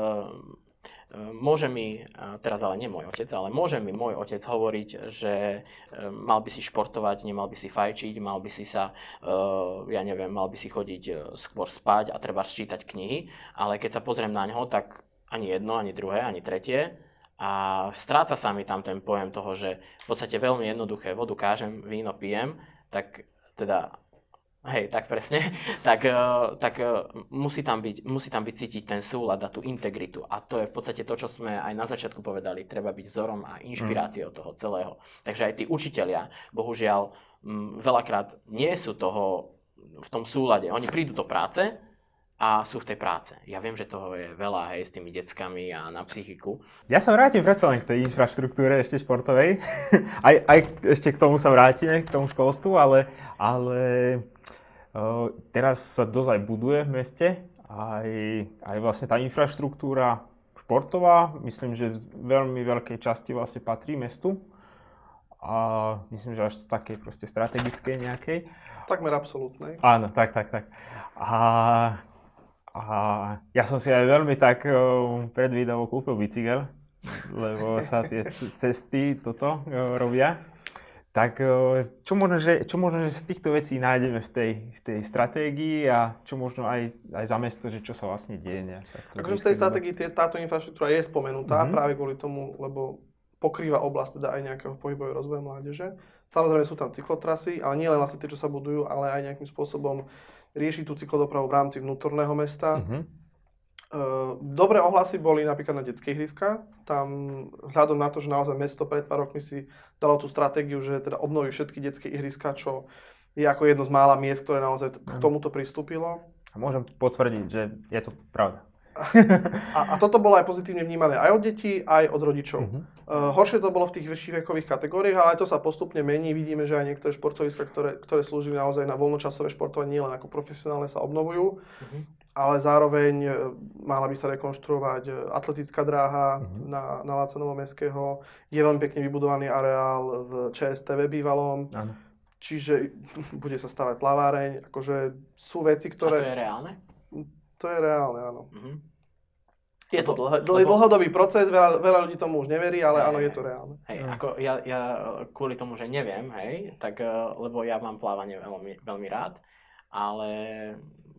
Môže mi, teraz ale nie môj otec, ale môže mi môj otec hovoriť, že mal by si športovať, nemal by si fajčiť, mal by si sa, ja neviem, mal by si chodiť skôr spať a treba čítať knihy, ale keď sa pozriem na ňo, tak ani jedno, ani druhé, ani tretie. A stráca sa mi tam ten pojem toho, že v podstate veľmi jednoduché, vodu kážem, víno pijem, tak teda Hej, tak presne. tak, eh, tak eh, musí, tam byť, musí tam byť cítiť ten súlad a tú integritu. A to je v podstate to, čo sme aj na začiatku povedali. Treba byť vzorom a inšpiráciou mm. toho celého. Takže aj tí učitelia, bohužiaľ, m, veľakrát nie sú toho v tom súlade. Oni prídu do práce a sú v tej práce. Ja viem, že toho je veľa hej, s tými deckami a na psychiku. Ja sa vrátim predsa len k tej infraštruktúre ešte športovej. aj, aj ešte k tomu sa vrátime, k tomu školstvu, ale, ale Teraz sa dosť aj buduje v meste, aj, aj vlastne tá infraštruktúra športová, myslím, že z veľmi veľkej časti vlastne patrí mestu. A myslím, že až z takej proste strategickej nejakej. Takmer absolútnej. Áno, tak, tak, tak. A, a ja som si aj veľmi tak predvídavo kúpil bicykel, lebo sa tie cesty toto robia. Tak e, čo možno, že, čo možno, že z týchto vecí nájdeme v tej, v tej stratégii a čo možno aj, aj za mesto, že čo sa vlastne deje nejak Akože v tej stratégii tie, táto infraštruktúra je spomenutá mm-hmm. práve kvôli tomu, lebo pokrýva oblasť teda aj nejakého pohybového rozvoja mládeže. Samozrejme sú tam cyklotrasy, ale nie len vlastne tie, čo sa budujú, ale aj nejakým spôsobom rieši tú cyklodopravu v rámci vnútorného mesta. Ehm, dobré ohlasy boli napríklad na detské ihriska. Tam vzhľadom na to, že naozaj mesto pred pár rokmi si dalo tú stratégiu, že teda obnoví všetky detské ihriska, čo je ako jedno z mála miest, ktoré naozaj k tomuto pristúpilo. A môžem potvrdiť, že je to pravda. A, a toto bolo aj pozitívne vnímané aj od detí, aj od rodičov. Uh-huh. Uh, horšie to bolo v tých vyšších vekových kategóriách, ale aj to sa postupne mení. Vidíme, že aj niektoré športoviska, ktoré, ktoré slúžili naozaj na voľnočasové športovanie, nielen ako profesionálne, sa obnovujú. Uh-huh ale zároveň e, mala by sa rekonštruovať e, atletická dráha uh-huh. na, na Lacenovo Mestského. Je veľmi pekne vybudovaný areál v ČSTV bývalom. Ano. Čiže bude sa stavať plaváreň. Akože sú veci, ktoré... A to je reálne? To je reálne, áno. Uh-huh. Je to dlh- dlh- dlhodobý proces, veľa, veľa ľudí tomu už neverí, ale hej, áno, je to reálne. Hej, uh-huh. ako ja, ja kvôli tomu, že neviem, hej, tak, e, lebo ja mám plávanie veľmi, veľmi rád, ale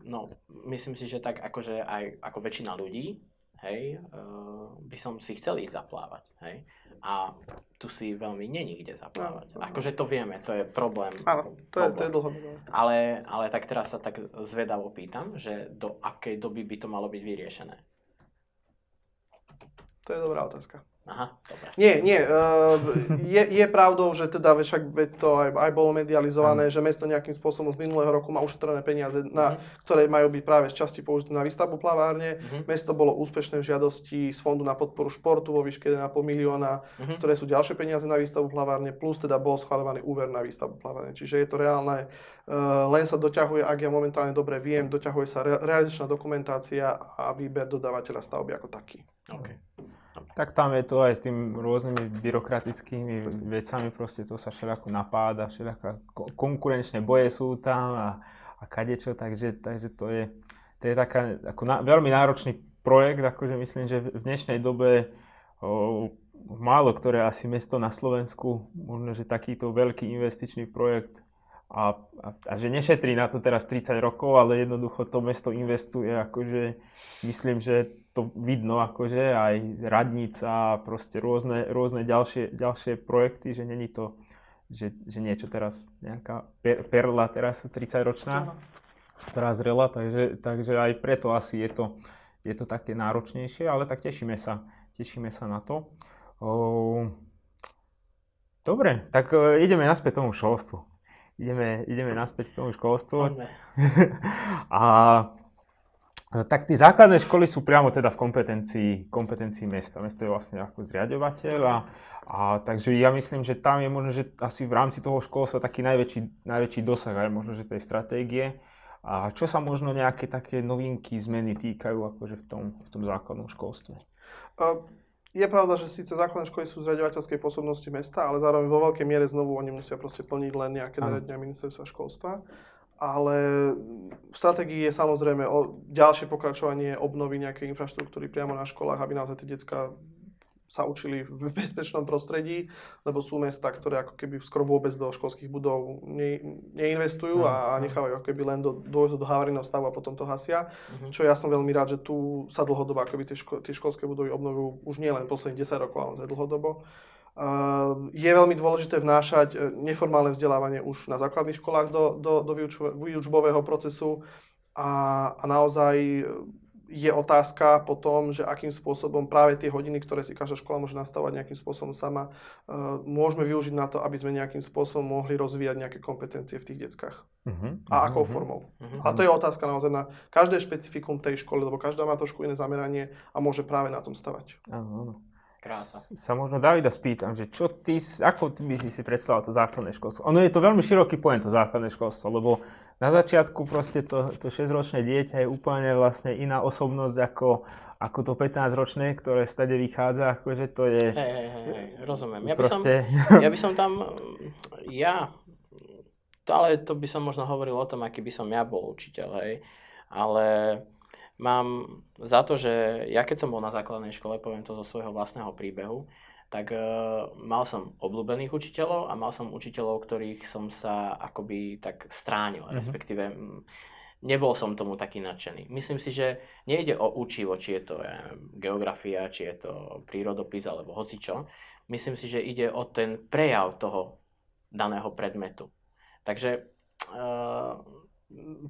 no, myslím si, že tak akože aj ako väčšina ľudí, hej, uh, by som si chcel ísť zaplávať, hej. A tu si veľmi není kde zaplávať. No, no. Akože to vieme, to je problém. Áno, to, je, to je dlhodobé. Ale, ale tak teraz sa tak zvedavo pýtam, že do akej doby by to malo byť vyriešené? To je dobrá otázka. Aha, dobre. Nie, nie. Uh, je, je pravdou, že teda však to aj, aj bolo medializované, že mesto nejakým spôsobom z minulého roku má ušetrené peniaze, na, uh-huh. ktoré majú byť práve z časti použité na výstavbu plavárne. Uh-huh. Mesto bolo úspešné v žiadosti z Fondu na podporu športu vo výške 1,5 milióna, uh-huh. ktoré sú ďalšie peniaze na výstavbu plavárne, plus teda bol schváľovaný úver na výstavbu plavárne. Čiže je to reálne. Uh, len sa doťahuje, ak ja momentálne dobre viem, doťahuje sa re, realizačná dokumentácia a výber dodávateľa stavby ako taký. Okay. Tak tam je to aj s tým rôznymi byrokratickými vecami, proste to sa všelijako napáda, všelijaká konkurenčné boje sú tam a, a kadečo, takže, takže to je, to je taká, ako na, veľmi náročný projekt, akože myslím, že v dnešnej dobe o, málo ktoré asi mesto na Slovensku, možno, že takýto veľký investičný projekt a, a, a že nešetrí na to teraz 30 rokov, ale jednoducho to mesto investuje, akože myslím, že to vidno, akože aj radnica a proste rôzne, rôzne ďalšie, ďalšie projekty, že není to, že, že niečo teraz, nejaká per, perla teraz 30 ročná, ktorá zrela, takže, takže aj preto asi je to, je to také náročnejšie, ale tak tešíme sa, tešíme sa na to. O, dobre, tak e, ideme naspäť tomu školstvu ideme, ideme naspäť k tomu školstvu. a tak tie základné školy sú priamo teda v kompetencii, kompetencii mesta. Mesto je vlastne ako zriadovateľ a, a takže ja myslím, že tam je možno, že asi v rámci toho školstva taký najväčší, najväčší dosah aj možno, že tej stratégie. A čo sa možno nejaké také novinky, zmeny týkajú akože v tom, v tom základnom školstve? Je pravda, že síce základné školy sú zriadovateľskej pôsobnosti mesta, ale zároveň vo veľkej miere znovu oni musia proste plniť len nejaké nariadenia ministerstva školstva. Ale v stratégii je samozrejme o ďalšie pokračovanie obnovy nejakej infraštruktúry priamo na školách, aby naozaj tie decka sa učili v bezpečnom prostredí, lebo sú mesta, ktoré ako keby skoro vôbec do školských budov ne, neinvestujú a, a nechávajú ako keby len do, dôjsť do havarijného stavu a potom to hasia. Mhm. Čo ja som veľmi rád, že tu sa dlhodobo akoby tie, ško- tie školské budovy obnovujú už nie len posledných 10 rokov, ale dlhodobo. Uh, je veľmi dôležité vnášať eh, neformálne vzdelávanie už na základných školách do, do, do výučbového procesu a, a naozaj eh, je otázka potom, že akým spôsobom práve tie hodiny, ktoré si každá škola môže nastavovať nejakým spôsobom sama, uh, môžeme využiť na to, aby sme nejakým spôsobom mohli rozvíjať nejaké kompetencie v tých deckách. Mhm, A akou mhm, formou. Mhm. A to je otázka naozaj na každé špecifikum tej školy, lebo každá má trošku iné zameranie a môže práve na tom stavať. Áno, áno. Krása. Sa možno Davida spýtam, že čo ty, ako ty by si si predstavoval to základné školstvo? Ono je to veľmi široký pojem, to základné školstvo, lebo na začiatku proste to, to 6-ročné dieťa je úplne vlastne iná osobnosť ako, ako to 15-ročné, ktoré stade vychádza, akože to je Hej, hej, hej, rozumiem. Ja by, som, proste... ja by som tam, ja, to, ale to by som možno hovoril o tom, aký by som ja bol učiteľ, hej. Ale mám za to, že ja keď som bol na základnej škole, poviem to zo svojho vlastného príbehu, tak uh, mal som obľúbených učiteľov a mal som učiteľov, ktorých som sa akoby tak stránil, Mhm. respektíve nebol som tomu taký nadšený. Myslím si, že nejde o učivo, či je to ja geografia, či je to prírodopis alebo hocičo. Myslím si, že ide o ten prejav toho daného predmetu. Takže uh,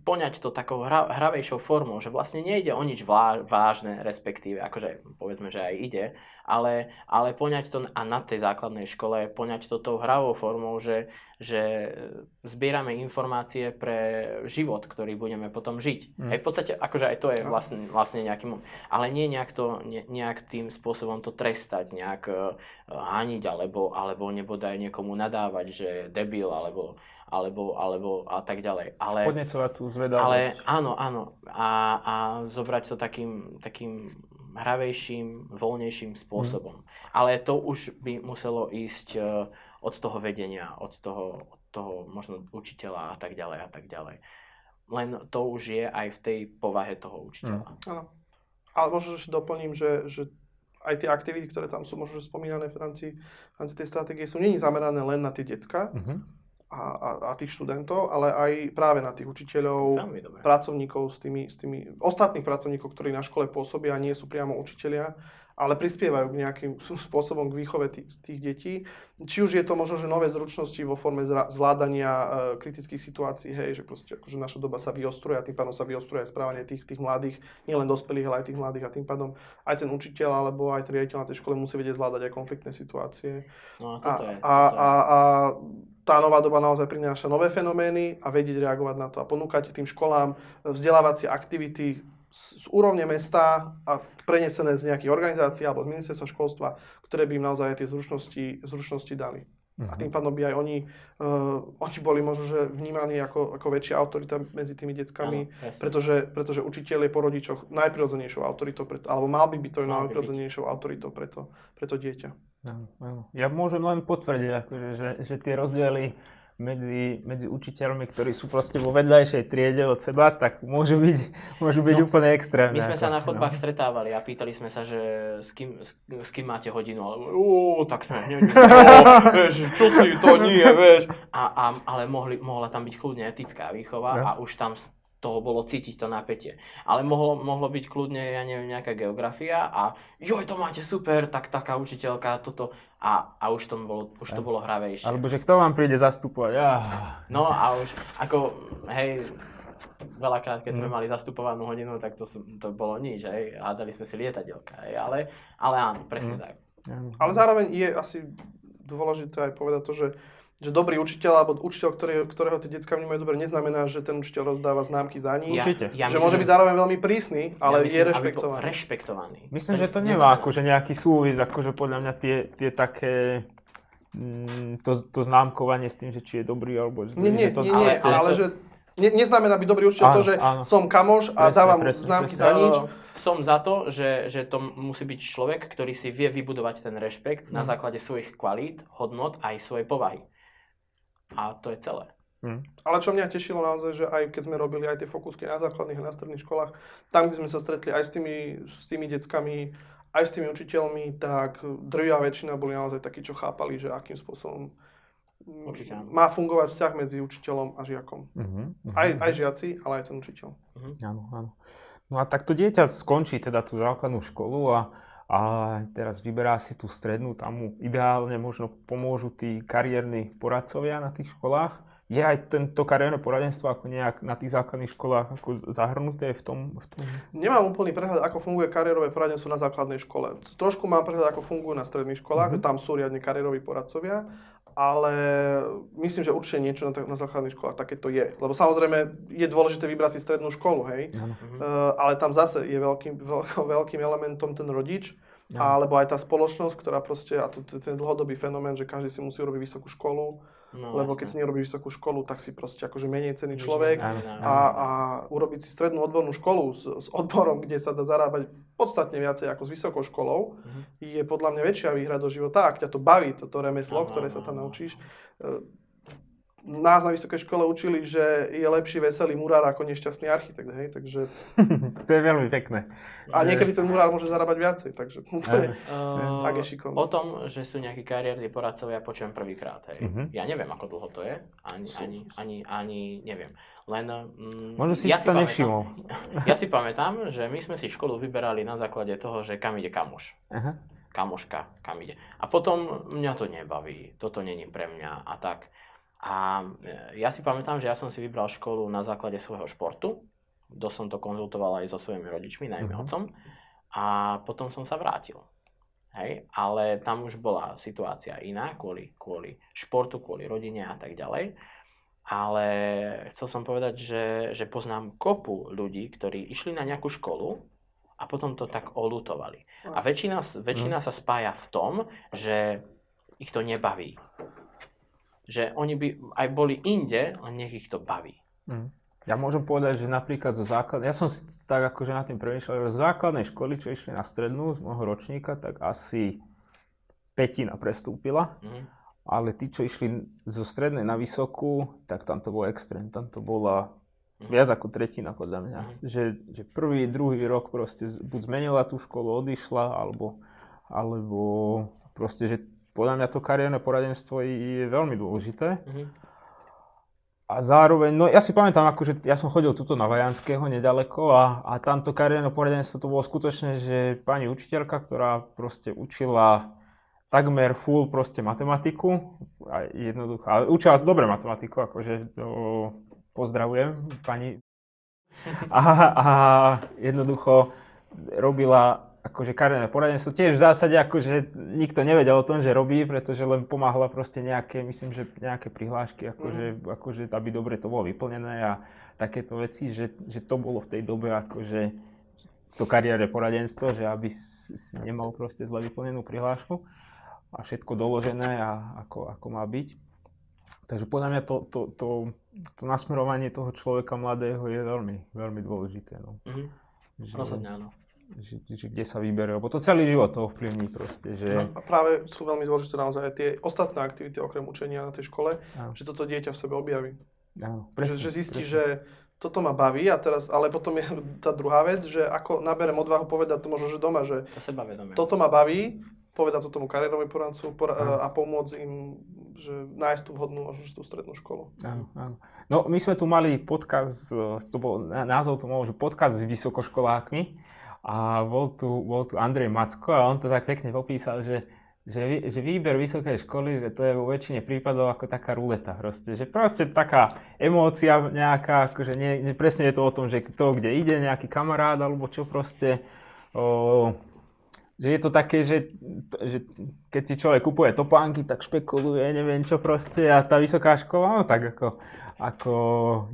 poňať to takou hra, hravejšou formou, že vlastne nejde o nič vlá, vážne, respektíve, akože povedzme, že aj ide, ale, ale poňať to a na tej základnej škole, poňať to tou hravou formou, že, že zbierame informácie pre život, ktorý budeme potom žiť. Mm. Aj v podstate, akože aj to je vlastne, vlastne nejaký, mo- ale nie nejak, to, ne, nejak tým spôsobom to trestať, nejak uh, haniť, alebo, alebo nebodaj niekomu nadávať, že debil, alebo, alebo, alebo a tak ďalej. Ale, Podnecovať tú zvedavosť. ale áno, áno. A, a zobrať to takým, takým hravejším, voľnejším spôsobom. Ale to už by muselo ísť e, od toho vedenia, od toho, od toho možno učiteľa a tak ďalej a tak ďalej. Len to už je aj v tej povahe toho učiteľa. Áno. Ale možno ešte doplním, že, že aj tie aktivity, ktoré tam sú možno že spomínané v rámci, v rámci tej stratégie, sú není zamerané len na tie decka Mhm. A, a, a tých študentov, ale aj práve na tých učiteľov, pracovníkov s tými, s tými ostatných pracovníkov, ktorí na škole pôsobia a nie sú priamo učitelia, ale prispievajú k nejakým spôsobom k výchove tých, tých detí. Či už je to možno, že nové zručnosti vo forme zvládania e, kritických situácií, hej, že proste akože naša doba sa vyostruje a tým pádom sa vyostruje aj správanie tých, tých mladých, nielen dospelých, ale aj tých mladých a tým pádom aj ten učiteľ alebo aj ten riaditeľ na tej škole musí vedieť zvládať aj konfliktné situácie. No a A, toto je. a, toto je. a, a tá nová doba naozaj prináša nové fenomény a vedieť reagovať na to a ponúkať tým školám vzdelávacie aktivity z, úrovne mesta a prenesené z nejakých organizácií alebo z ministerstva školstva, ktoré by im naozaj tie zručnosti, zručnosti dali. A Mhm. tým pádom by aj oni, uh, oni boli možno že vnímaní ako, ako väčšia autorita medzi tými deckami, Áno, pretože, pretože učiteľ je po rodičoch najprirodzenejšou autoritou, preto, alebo mal by byť to najprirodzenejšou autoritou pre to, pre to dieťa. Áno, áno. Ja môžem len potvrdiť, akože, že, že tie rozdiely medzi, medzi učiteľmi, ktorí sú proste vo vedľajšej triede od seba, tak môžu byť, môžu byť No, úplne extrémne. My sme ako, sa na chodbách no. stretávali a pýtali sme sa, že s kým, s, s kým máte hodinu, ale ó, tak sme hneď, čo si to nie, vieš. A, a, ale mohli, mohla tam byť kľudne etická výchova No. a už tam toho bolo cítiť to napätie. Ale mohlo, mohlo byť kľudne, ja neviem, nejaká geografia a joj, to máte super, tak taká učiteľka, toto. A, a už, to bolo, už to bolo hravejšie. Alebo že kto vám príde zastupovať? Ah. No a už, ako, hej, veľakrát, keď sme Mm. mali zastupovanú hodinu, tak to, to bolo nič, hej, hádali sme si lietadielka, hej, ale, ale áno, presne Mm. tak. Ale zároveň je asi dôležité aj povedať to, že, že dobrý učiteľ alebo učiteľ, ktorý, ktorého tie detská vnímajú dobre, neznamená, že ten učiteľ rozdáva známky za nič. Určite. Ja, že môže byť zároveň veľmi prísny, ale ja je myslím, aby bol rešpektovaný. rešpektovaný. Myslím, že to nemá akože nejaký súvis, akože podľa mňa tie, tie také mm, to, to známkovanie s tým, že či je dobrý alebo zlý. Nie, nie, že to nie, nie, ale, to- že ne, neznamená byť dobrý učiteľ Áno, to, že áno. som kamoš a Presne, dávam presne, známky presne. za nič. Som za to, že, že to musí byť človek, ktorý si vie vybudovať ten rešpekt na Mhm. základe svojich kvalít, hodnot a aj svojej povahy. A to je celé. Mm. Ale čo mňa tešilo naozaj, že aj keď sme robili aj tie fokusky na základných a na stredných školách, tam, kde sme sa stretli aj s tými, s tými deckami, aj s tými učiteľmi, tak drvia väčšina boli naozaj takí, čo chápali, že akým spôsobom Určite má fungovať vzťah medzi učiteľom a žiakom. Mhm. Aj, aj žiaci, ale aj ten učiteľ. Áno, áno. No a tak to dieťa skončí teda tú základnú školu a, a teraz vyberá si tú strednú, tam mu ideálne možno pomôžu tí kariérni poradcovia na tých školách. Je aj tento kariérne poradenstvo ako nejak na tých základných školách ako zahrnuté v tom? V tom? Nemám úplný prehľad, ako funguje kariérové poradenstvo na základnej škole. Trošku mám prehľad, ako fungujú na stredných školách, Mhm. mm-hmm. tam sú riadne kariéroví poradcovia, ale myslím, že určite niečo na, na základných školách takéto je. Lebo samozrejme je dôležité vybrať si strednú školu, hej. Áno. Uh, ale tam zase je veľkým, veľkým elementom ten rodič, Áno. alebo aj tá spoločnosť, ktorá proste, a to je ten dlhodobý fenomén, že každý si musí urobiť vysokú školu, No, lebo keď si nerobíš vysokú školu, tak si proste akože menej cený človek Áno, a, a urobiť si strednú odbornú školu s, s odborom, kde sa dá zarábať podstatne viacej ako s vysokou školou, Mhm. je podľa mňa väčšia výhra do života, ak ťa to baví, toto remeslo, Áno, ktoré sa áno, tam áno. naučíš. Nás na vysokej škole učili, že je lepší veselý murár ako nešťastný architekt, hej, takže... to je veľmi pekné. A niekedy ten murár môže zarábať viacej, takže to je, Uh, tak je šikovný. o tom, že sú nejakí kariérni poradcovia, počujem prvýkrát. Hej. Mhm. Ja neviem, ako dlho to je. Ani, ani, ani, ani neviem. Len... Mm, Možno si ja sa pamätám- nevšimol. Ja si pamätám, že my sme si školu vyberali na základe toho, že kam ide kamoš. Aha. Kamoška, kam ide. A potom mňa to nebaví, toto není pre mňa a tak. A e, ja si pamätám, že ja som si vybral školu na základe svojho športu. Dosť som to konzultoval aj so svojimi rodičmi, najmä Mhm. otcom. A potom som sa vrátil. Hej, ale tam už bola situácia iná kvôli, kvôli športu, kvôli rodine a tak ďalej. Ale chcel som povedať, že, že poznám kopu ľudí, ktorí išli na nejakú školu a potom to tak olutovali. A väčšina, väčšina sa spája v tom, že ich to nebaví. Že oni by aj boli inde, len nech ich to baví. Mm. Ja môžem povedať, že napríklad zo základnej, ja som si tak akože nad tým premýšľal, že zo základnej školy, čo išli na strednú z môjho ročníka, tak asi petina prestúpila, Mhm. ale tí, čo išli zo strednej na vysokú, tak tam to bol extrém, tam to bola Mhm. viac ako tretina podľa mňa. Mhm. Že, že prvý, druhý rok proste z- buď zmenila tú školu, odišla, alebo, alebo proste, že podľa mňa to kariérne poradenstvo je, veľmi dôležité. Mhm. A zároveň, no ja si pamätám, akože ja som chodil tuto na Vajanského nedaleko a, a tamto kariérne poradenstvo to bolo skutočne, že pani učiteľka, ktorá proste učila takmer full proste matematiku, a jednoducho, ale učila dobre matematiku, akože to pozdravujem pani. A, a jednoducho robila akože kariérne poradenstvo. Tiež v zásade akože nikto nevedel o tom, že robí, pretože len pomáhala proste nejaké, myslím, že nejaké prihlášky, akože, akože aby dobre to bolo vyplnené a takéto veci, že, že to bolo v tej dobe akože to kariérne poradenstvo, že aby si nemal proste zle vyplnenú prihlášku a všetko doložené a ako, ako má byť. Takže podľa mňa to, to, to, to nasmerovanie toho človeka mladého je veľmi, veľmi dôležité. No. Mhm. Že, Rozhodne áno. Že, že, kde sa vyberie, lebo to celý život to ovplyvní proste, že... A práve sú veľmi dôležité naozaj aj tie ostatné aktivity okrem učenia na tej škole, Áno. že toto dieťa v sebe objaví. Áno, že, že zistí, že toto ma baví a teraz, ale potom je tá druhá vec, že ako naberem odvahu povedať to možno, že doma, že To toto ma baví, povedať to tomu kariérovi poradcu a pomôcť im, že nájsť tú vhodnú, možno, že tú strednú školu. Áno, áno. No, my sme tu mali podcast, to bol, názov to bol, že podcast s vysokoškolákmi a bol tu, bol tu Andrej Macko a on to tak pekne popísal, že, že, že výber vysokej školy, že to je vo väčšine prípadov ako taká ruleta proste, že proste taká emócia nejaká, akože nie, nie, presne je to o tom, že to, kde ide nejaký kamarát alebo čo proste, o, že je to také, že, že keď si človek kupuje topánky, tak špekuluje, neviem čo proste a tá vysoká škola, no tak ako, ako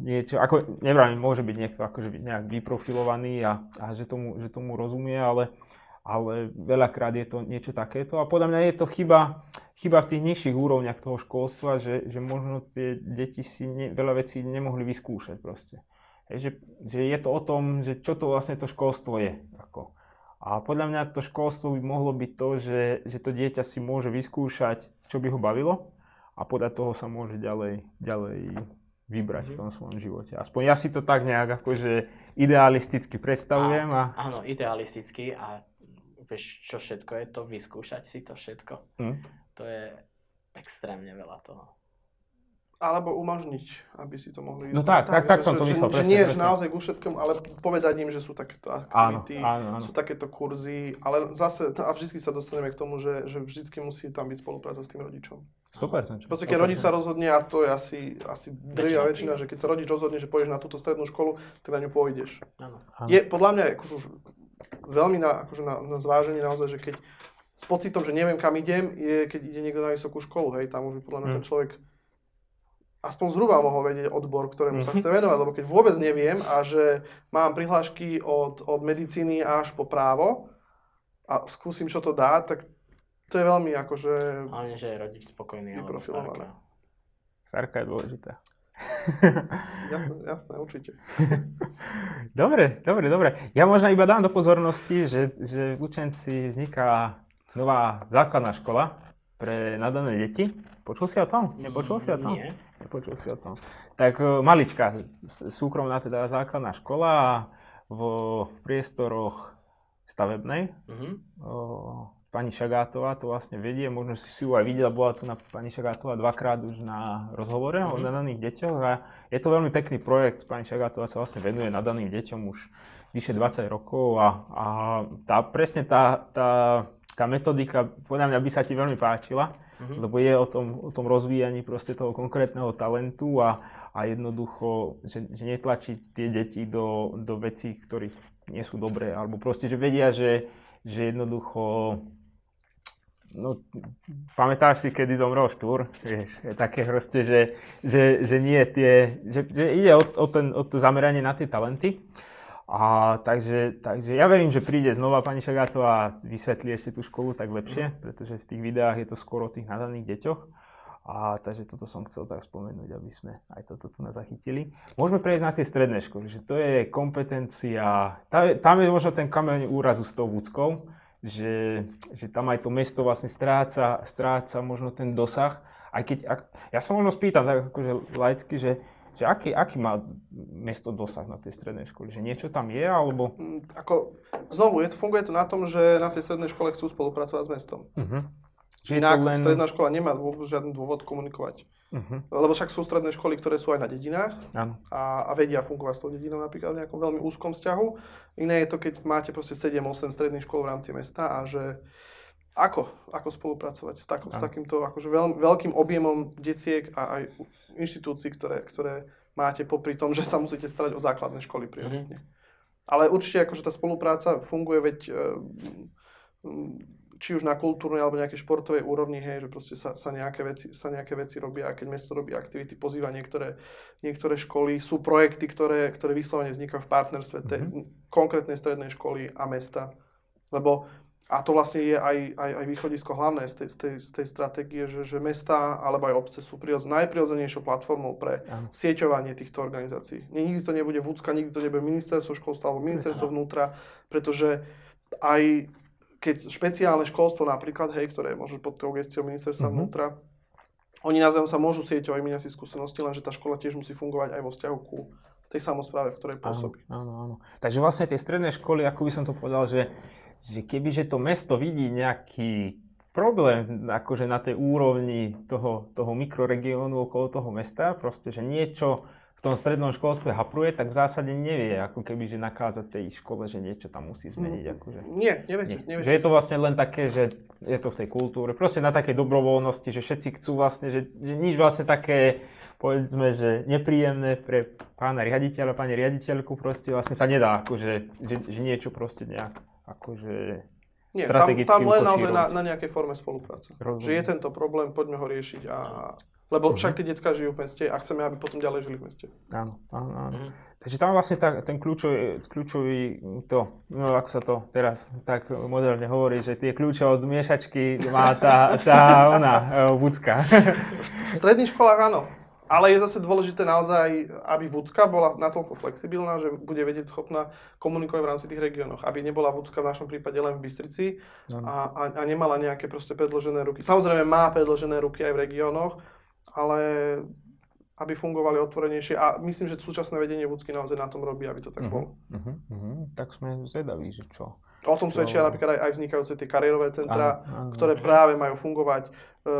niečo, ako nevravím, môže byť niekto akože nejak vyprofilovaný a, a že, tomu, že tomu rozumie, ale, ale veľakrát je to niečo takéto a podľa mňa je to chyba, chyba v tých nižších úrovniach toho školstva, že, že možno tie deti si ne, veľa vecí nemohli vyskúšať proste. Že, že je to o tom, že čo to vlastne to školstvo je. Ako. A podľa mňa to školstvo by mohlo byť to, že, že to dieťa si môže vyskúšať, čo by ho bavilo a podľa toho sa môže ďalej, ďalej vybrať v tom svojom živote. Aspoň ja si to tak nejak akože idealisticky predstavujem a... Áno, idealisticky a vieš, čo všetko je to, vyskúšať si to všetko. Hm? To je extrémne veľa toho. Alebo umožniť, aby si to mohli No tak, tak- tak že- som to myslel, že, presne, že nie presne. naozaj ku všetkom, ale povedať im, že sú takéto Áno, aktivity, áno, áno. sú takéto kurzy, ale zase, a vždy sa dostaneme k tomu, že, že vždy musí tam byť spolupráca s tým rodičom. 100%. V podstate, keď rodič sa rozhodne, a to je asi, asi drvia väčšina, že keď sa rodič rozhodne, že pôjdeš na túto strednú školu, tak na ňu pôjdeš. Áno. Je podľa mňa akože už veľmi na, akože na, na zváženie naozaj, že keď s pocitom, že neviem kam idem, je keď ide niekto na vysokú školu, hej, tam už by podľa mňa ten človek aspoň zhruba mohol vedieť odbor, ktorému sa Mhm. chce venovať, lebo keď vôbec neviem a že mám prihlášky od, od medicíny až po právo a skúsim, čo to dá, tak to je veľmi akože... Hlavne, že je rodič spokojný Vyprofilované. starka. Starka je dôležitá. Jasné, jasné, určite. Dobre, dobre, dobre. Ja možno iba dám do pozornosti, že, že v Lučenci vzniká nová základná škola pre nadané deti. Počul si o tom? Nepočul si o tom? Nie. Nepočul si o tom. Tak e, maličká, s- súkromná teda základná škola vo priestoroch stavebnej. Mhm. O, pani Šagátová to vlastne vedie, možno si si ju aj videla, bola tu na pani Šagátová dvakrát už na rozhovore o Mhm. nadaných deťoch a je to veľmi pekný projekt. Pani Šagátová sa vlastne venuje nadaným deťom už vyše 20 rokov a, a tá, presne tá, tá, tá metodika podľa mňa by sa ti veľmi páčila, Mhm. lebo je o tom, o tom rozvíjaní proste toho konkrétneho talentu a, a jednoducho, že, že netlačiť tie deti do, do vecí, ktorých nie sú dobré, alebo proste, že vedia, že, že jednoducho No, pamätáš si, kedy zomrel Štúr? Vieš, je také proste, že, že, že nie tie, že, že ide o, o, ten, o to zameranie na tie talenty. A takže, takže ja verím, že príde znova pani Šagátová a vysvetlí ešte tú školu tak lepšie, pretože v tých videách je to skoro o tých nadaných deťoch. A takže toto som chcel tak spomenúť, aby sme aj toto tu zachytili. Môžeme prejsť na tie stredné školy, že to je kompetencia, tam je, tam je možno ten kameň úrazu s tou vúckou, že, že tam aj to mesto vlastne stráca, stráca možno ten dosah. Aj keď, ak, ja sa možno spýtam tak akože laicky, že, že aký, aký má mesto dosah na tej strednej škole? Že niečo tam je, alebo... Mm, Ako, znovu, je to, funguje to na tom, že na tej strednej škole chcú spolupracovať s mestom. Uh-huh. Že Inak len... stredná škola nemá vôbec žiadny dôvod komunikovať. Uh-huh. Lebo však sú stredné školy, ktoré sú aj na dedinách a, a vedia fungovať s tou dedinou napríklad v nejakom veľmi úzkom vzťahu. Iné je to, keď máte proste 7-8 stredných škôl v rámci mesta a že ako, ako spolupracovať s, takou, s takýmto akože veľ, veľkým objemom detiek a aj inštitúcií, ktoré, ktoré máte popri tom, že sa musíte starať o základné školy prioritne. Ale určite akože tá spolupráca funguje, veď mm, či už na kultúrnej alebo nejakej športovej úrovni, hej, že proste sa, sa, nejaké veci, sa nejaké veci robia a keď mesto robí aktivity, pozýva niektoré, niektoré školy, sú projekty, ktoré, ktoré vyslovene vznikajú v partnerstve tej konkrétnej strednej školy a mesta. Lebo a to vlastne je aj, aj, aj východisko hlavné z tej, z tej, z tej stratégie, že, že mesta alebo aj obce sú prirodz, najprirodzenejšou platformou pre Áno. sieťovanie týchto organizácií. Nikdy to nebude vúcka, nikdy to nebude ministerstvo školstva alebo ministerstvo vnútra, pretože aj keď špeciálne školstvo napríklad, hej, ktoré je možno pod tou gestiou ministerstva Mhm. vnútra, oni navzájom sa môžu sieťovať, minia si skúsenosti, lenže tá škola tiež musí fungovať aj vo vzťahu ku tej samozpráve, v ktorej Áno, pôsobí. áno, áno. Takže vlastne tie stredné školy, ako by som to povedal, že, že kebyže to mesto vidí nejaký problém akože na tej úrovni toho, toho mikroregiónu okolo toho mesta, proste, že niečo v tom strednom školstve hapruje, tak v zásade nevie, ako keby, že nakázať tej škole, že niečo tam musí zmeniť. Akože. Nie, neviete, Nie. neviete. Že je to vlastne len také, že je to v tej kultúre, proste na takej dobrovoľnosti, že všetci chcú vlastne, že, že nič vlastne také, povedzme, že nepríjemné pre pána riaditeľa, pani riaditeľku proste vlastne sa nedá, akože, že, že niečo proste nejak, akože Nie, tam, strategicky tam len naozaj na, na nejakej forme spolupráce. Rozumiem. Že je tento problém, poďme ho riešiť. A, lebo však Mhm. tí detská žijú v meste a chceme, aby potom ďalej žili v meste. Áno, áno, áno. Mhm. Takže tam vlastne tá, ten kľúčový, kľúčový to, no ako sa to teraz tak moderne hovorí, že tie kľúče od miešačky má tá, tá ona, e, Vucka. V stredných školách áno. Ale je zase dôležité naozaj, aby vúcka bola natoľko flexibilná, že bude vedieť schopná komunikovať v rámci tých regiónoch. Aby nebola vúcka v našom prípade len v Bystrici a, a, a nemala nejaké proste predložené ruky. Samozrejme má predložené ruky aj v regiónoch, ale aby fungovali otvorenejšie a myslím, že súčasné vedenie Vúcky naozaj na tom robí, aby to tak Mhm. bolo. Uh-huh, uh-huh. Tak sme zvedaví, že čo. O tom Čo- svedčia napríklad aj, aj vznikajúce tie kariérové centra, Áno, áno. ktoré práve majú fungovať e,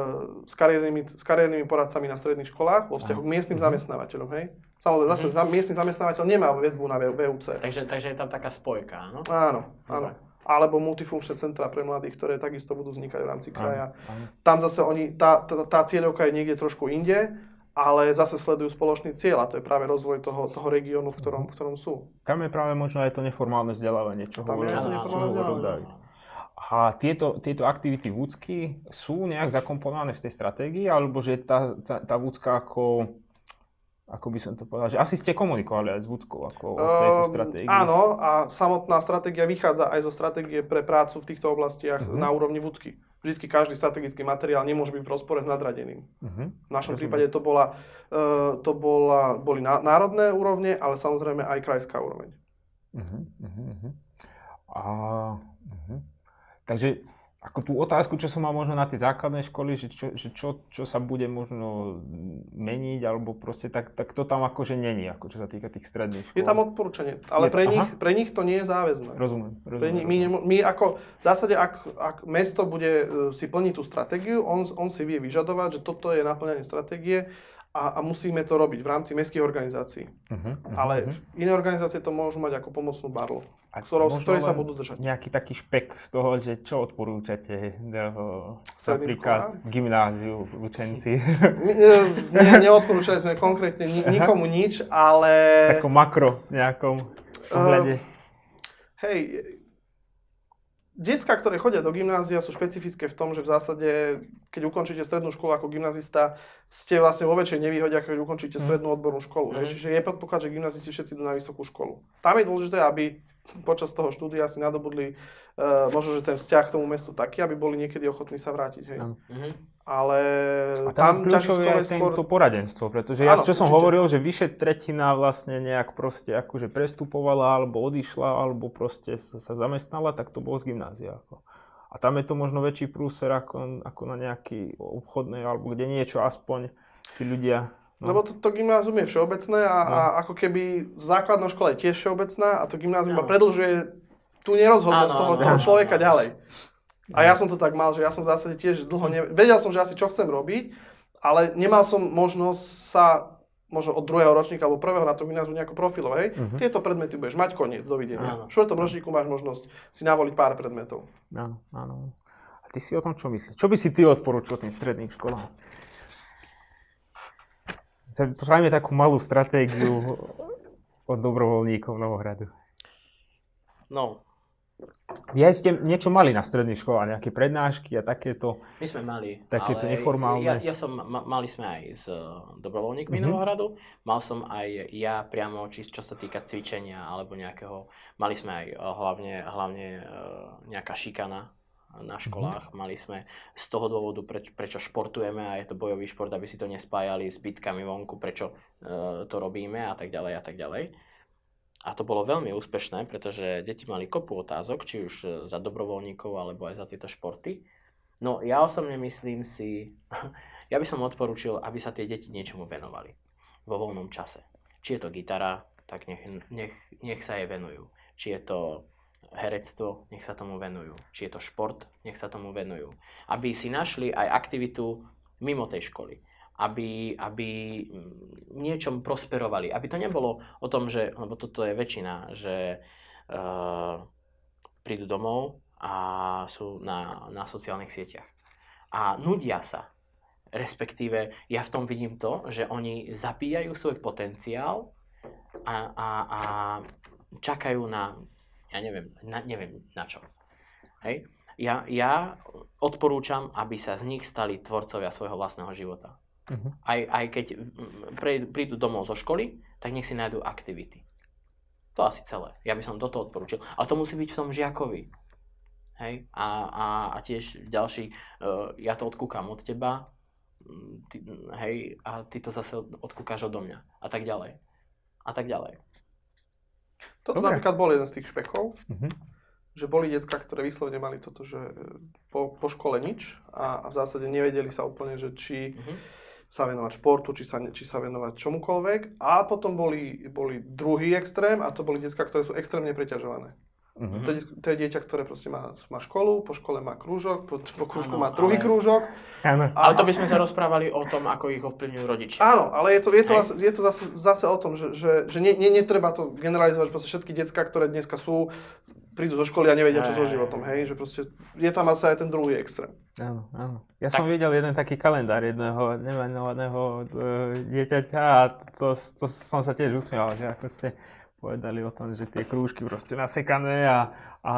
s, kariérnymi, s kariérnymi poradcami na stredných školách vo vzťahu k miestnym Mhm. zamestnávateľom, hej? Samozrejme, zase za, miestny zamestnávateľ nemá väzbu na VUC. Takže, takže je tam taká spojka, áno? Áno, áno. Alebo multifunkčné centra pre mladých, ktoré takisto budú vznikať v rámci kraja. Áno. Tam zase oni, tá, tá, tá cieľovka je niekde trošku inde, ale zase sledujú spoločný cieľ a to je práve rozvoj toho, toho regiónu, v ktorom, v ktorom sú. Tam je práve možno aj to neformálne vzdelávanie, čo hovoril, čo. David. A tieto, tieto aktivity vúcky sú nejak zakomponované v tej stratégii, alebo že tá, tá, tá vúcka ako, ako by som to povedal, že asi ste komunikovali aj s vúckou ako o tejto Ehm, stratégii. áno, a samotná stratégia vychádza aj zo stratégie pre prácu v týchto oblastiach Mhm. na úrovni vúcky. Vždycky každý strategický materiál nemôže byť v rozpore s nadradeným. Uh-huh. V našom Rozumiem. prípade to, bola, e, to bola, boli ná- národné úrovne, ale samozrejme aj krajská úroveň. Uh-huh, uh-huh, uh-huh. A, uh-huh. Takže ako tú otázku, čo som mal možno na tie základné školy, že čo, že čo, čo sa bude možno meniť, alebo proste tak, tak to tam akože není, ako čo sa týka tých stredných škôl. Je tam odporúčanie, ale Je pre, aha. nich, pre nich to nie je záväzné. Rozumiem, Pre rozumiem. ni- my, nemo- my ako, v zásade, ak, ak mesto bude e, si plniť tú stratégiu, on, on si vie vyžadovať, že toto je naplňanie stratégie a, a musíme to robiť v rámci mestských organizácií. Uh-huh, uh-huh, Ale uh-huh. iné organizácie to môžu mať ako pomocnú barlu, A ktorou, možno ktorej sa budú držať. Nejaký taký špek z toho, že čo odporúčate Stredným napríklad gymnáziu v Lučenci. My, e, ne, neodporúčali sme konkrétne ni, nikomu nič, ale... v takom makro nejakom ohľade. Hej, Decka, ktoré chodia do gymnázia, sú špecifické v tom, že v zásade, keď ukončíte strednú školu ako gymnazista, ste vlastne vo väčšej nevýhode, keď ukončíte strednú odbornú školu. Hej. Mhm. Čiže je predpoklad, že gymnazisti všetci idú na vysokú školu. Tam je dôležité, aby počas toho štúdia si nadobudli uh, možno, že ten vzťah k tomu mestu taký, aby boli niekedy ochotní sa vrátiť. Hej. Mhm. Ale A tam, ťaží kľúčové je skôr- tento poradenstvo, pretože ja, Áno, čo som určite. hovoril, že vyše tretina vlastne nejak proste akože prestupovala, alebo odišla, alebo proste sa, sa zamestnala, tak to bolo z gymnázia. Ako. A tam je to možno väčší prúser ako, ako na nejaký obchodnej, alebo kde niečo aspoň tí ľudia... No. Lebo to, to gymnázium je všeobecné a, No. a ako keby základná škola je tiež všeobecná a to gymnázium iba Áno. predlžuje tú nerozhodnosť Áno, toho, áno, toho človeka áno. ďalej. A ja som to tak mal, že ja som v zásade tiež dlho ne... Vedel som, že asi čo chcem robiť, ale nemal som možnosť sa možno od druhého ročníka alebo prvého na to gymnáziu nejako profilovať. Mhm. Tieto predmety budeš mať koniec, dovidenia. V Áno. štvrtom ročníku máš možnosť si navoliť pár predmetov. Áno, áno. A ty si o tom čo myslíš? Čo by si ty odporúčil tým stredným školám? Spravíme takú malú stratégiu od dobrovoľníkov Novohradu. No, Vy aj ste niečo mali na stredných školách, nejaké prednášky a takéto. my sme mali. Takéto neformálne. Ja, ja som, ma, mali sme aj s eh, dobrovoľníkmi Mhm. mm-hmm. Novohradu. Mal som aj ja priamo, či, čo sa týka cvičenia alebo nejakého, mali sme aj eh, hlavne, hlavne eh, nejaká šikana na školách. Mali sme z toho dôvodu, preč, prečo športujeme a je to bojový šport, aby si to nespájali s bitkami vonku, prečo eh, to robíme a tak ďalej a tak ďalej. A to bolo veľmi úspešné, pretože deti mali kopu otázok, či už eh, za dobrovoľníkov alebo aj za tieto športy. No ja osobne myslím si, ja by som odporúčil, aby sa tie deti niečomu venovali vo voľnom čase. Či je to gitara, tak nech, nech, nech sa jej venujú. Či je to herectvo, nech sa tomu venujú. Či je to šport, nech sa tomu venujú. Aby si našli aj aktivitu mimo tej školy. Aby, aby mm, niečom prosperovali. Aby to nebolo o tom, že, lebo toto je väčšina, že uh, prídu domov a sú na, na sociálnych sieťach. A nudia sa. Respektíve, ja v tom vidím to, že oni zabíjajú svoj potenciál a, a, a čakajú na, ja neviem, na, neviem na čo. Hej? Ja, ja odporúčam, aby sa z nich stali tvorcovia svojho vlastného života. Mhm. Aj, aj keď mm, prídu domov zo školy, tak nech si nájdú aktivity. To asi celé. Ja by som toto odporúčil. Ale to musí byť v tom žiakovi. Hej? A, a, a tiež ďalší, uh, ja to odkúkam od teba, mm, ty, hej, a ty to zase od- odkúkaš odo mňa. A tak ďalej. A tak ďalej. Toto Dobre. napríklad bol jeden z tých špechov, Mhm. že boli decka, ktoré vyslovene mali toto, že e, po, po škole nič a, a v zásade nevedeli sa úplne, že či, Mhm. Sa venovať športu, či sa, či sa venovať čomukoľvek. A potom boli, boli druhý extrém a to boli detská, ktoré sú extrémne preťažované. Mhm. To, je, to je dieťa, ktoré proste má, má školu, po škole má krúžok, po, po krúžku Áno, má druhý ale- krúžok. Áno. Ale to by sme sa rozprávali o tom, ako ich ovplyvňujú rodičia. Áno, ale je to, je to, zase, je to zase, zase o tom, že, že, že nie, nie, netreba to generalizovať, že proste všetky decka, ktoré dneska sú, prídu zo školy a nevedia, čo so Hej. životom, hej, že proste je tam asi aj ten druhý extrém. Áno, áno. Ja som videl jeden taký kalendár jedného nemenovaného e, dieťaťa a to, to som sa tiež usmieval, že ako ste povedali o tom, že tie krúžky proste nasekané a, a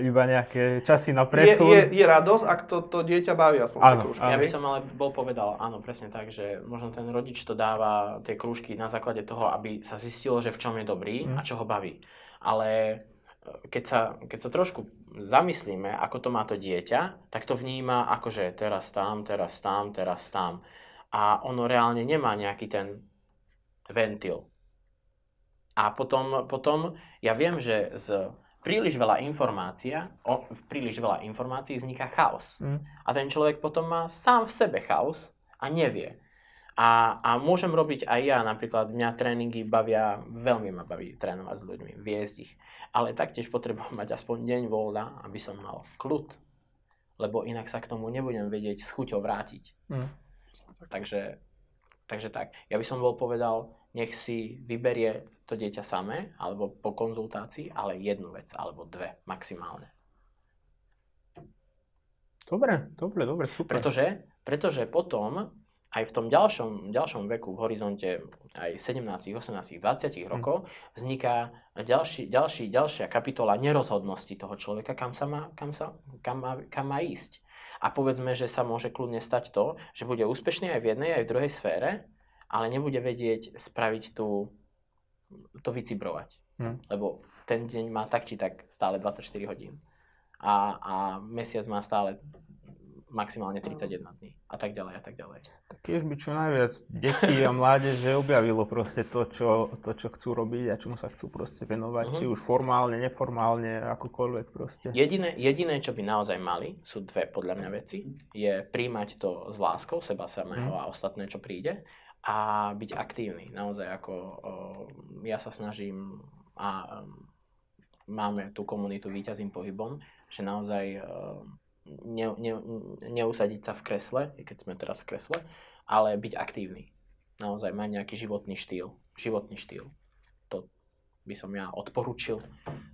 iba nejaké časy na Je, presun. je, je radosť, ak to, to dieťa baví aspoň Áno, tie krúžky. Ja by som ale bol povedal, áno, presne tak, že možno ten rodič to dáva tie krúžky na základe toho, aby sa zistilo, že v čom je dobrý Mm. a čo ho baví. Ale e, keď sa, keď sa trošku zamyslíme, ako to má to dieťa, tak to vníma ako, že teraz tam, teraz tam, teraz tam. A ono reálne nemá nejaký ten ventil. A potom, potom ja viem, že z príliš veľa informácia, o, príliš veľa informácií vzniká chaos. Mm. A ten človek potom má sám v sebe chaos a nevie. A, a môžem robiť aj ja, napríklad mňa tréningy bavia, veľmi ma baví trénovať s ľuďmi, viesť ich. Ale taktiež potrebujem mať aspoň deň voľna, aby som mal kľud. Lebo inak sa k tomu nebudem vedieť s chuťou vrátiť. Mm. Takže, takže tak. Ja by som bol povedal, nech si vyberie to dieťa samé, alebo po konzultácii, ale jednu vec, alebo dve maximálne. Dobre, dobre, dobre, super. Pretože, pretože potom aj v tom ďalšom, ďalšom veku, v horizonte aj 17, 18, 20 rokov, vzniká ďalší, ďalší, ďalšia kapitola nerozhodnosti toho človeka, kam, sa má, kam, sa, kam, má, kam má ísť. A povedzme, že sa môže kľudne stať to, že bude úspešný aj v jednej, aj v druhej sfére, ale nebude vedieť spraviť tú, to vycibrovať. Hm. Lebo ten deň má tak či tak stále 24 hodín. A, a mesiac má stále maximálne 31 dní a tak ďalej a tak ďalej. Tiež by čo najviac detí a mládeže objavilo proste to čo, to, čo chcú robiť a čomu sa chcú proste venovať, Mhm. či už formálne, neformálne, akokoľvek proste. Jediné, jediné, čo by naozaj mali, sú dve podľa mňa veci. Je príjmať to s láskou, seba samého a ostatné, čo príde a byť aktívny. Naozaj ako o, ja sa snažím a um, máme tú komunitu Výťazím pohybom, že naozaj um, ne, ne, neusadiť sa v kresle, keď sme teraz v kresle, ale byť aktívny. Naozaj mať nejaký životný štýl. Životný štýl. To by som ja odporučil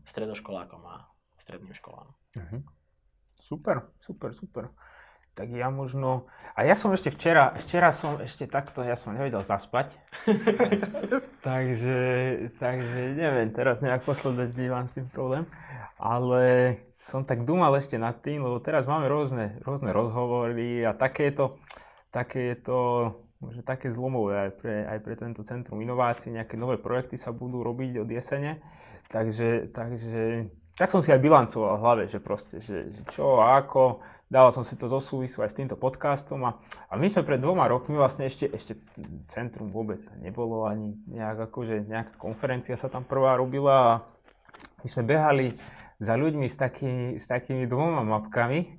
stredoškolákom a stredným školám. Mhm. Super, super, super. Tak ja možno... A ja som ešte včera, včera som ešte takto, ja som nevedel zaspať. takže, takže neviem, teraz nejak posledné dni mám s tým problém. Ale som tak dúmal ešte nad tým, lebo teraz máme rôzne, rôzne rozhovory a takéto, takéto možno také zlomové aj pre, aj pre tento Centrum inovácií, nejaké nové projekty sa budú robiť od jesene. Takže, takže tak som si aj bilancoval v hlave, že proste, že, že čo a ako, dával som si to zo súvisu aj s týmto podcastom a, a my sme pred dvoma rokmi vlastne ešte, ešte centrum vôbec nebolo ani nejak akože nejaká konferencia sa tam prvá robila a my sme behali za ľuďmi s, taký, s takými dvoma mapkami,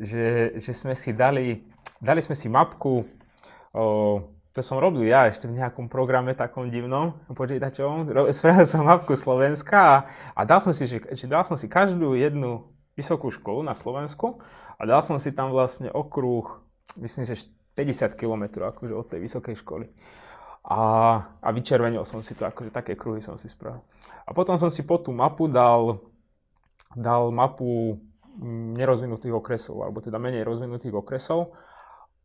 že, že sme si dali, dali sme si mapku, o, to som robil ja ešte v nejakom programe takom divnom počítačovom, spravil som mapku Slovenska a, a dal, som si, že, že dal som si každú jednu vysokú školu na Slovensku a dal som si tam vlastne okruh, myslím, že 50 km akože od tej vysokej školy. A, a vyčervenil som si to, akože také kruhy som si spravil. A potom som si po tú mapu dal, dal mapu mm, nerozvinutých okresov, alebo teda menej rozvinutých okresov.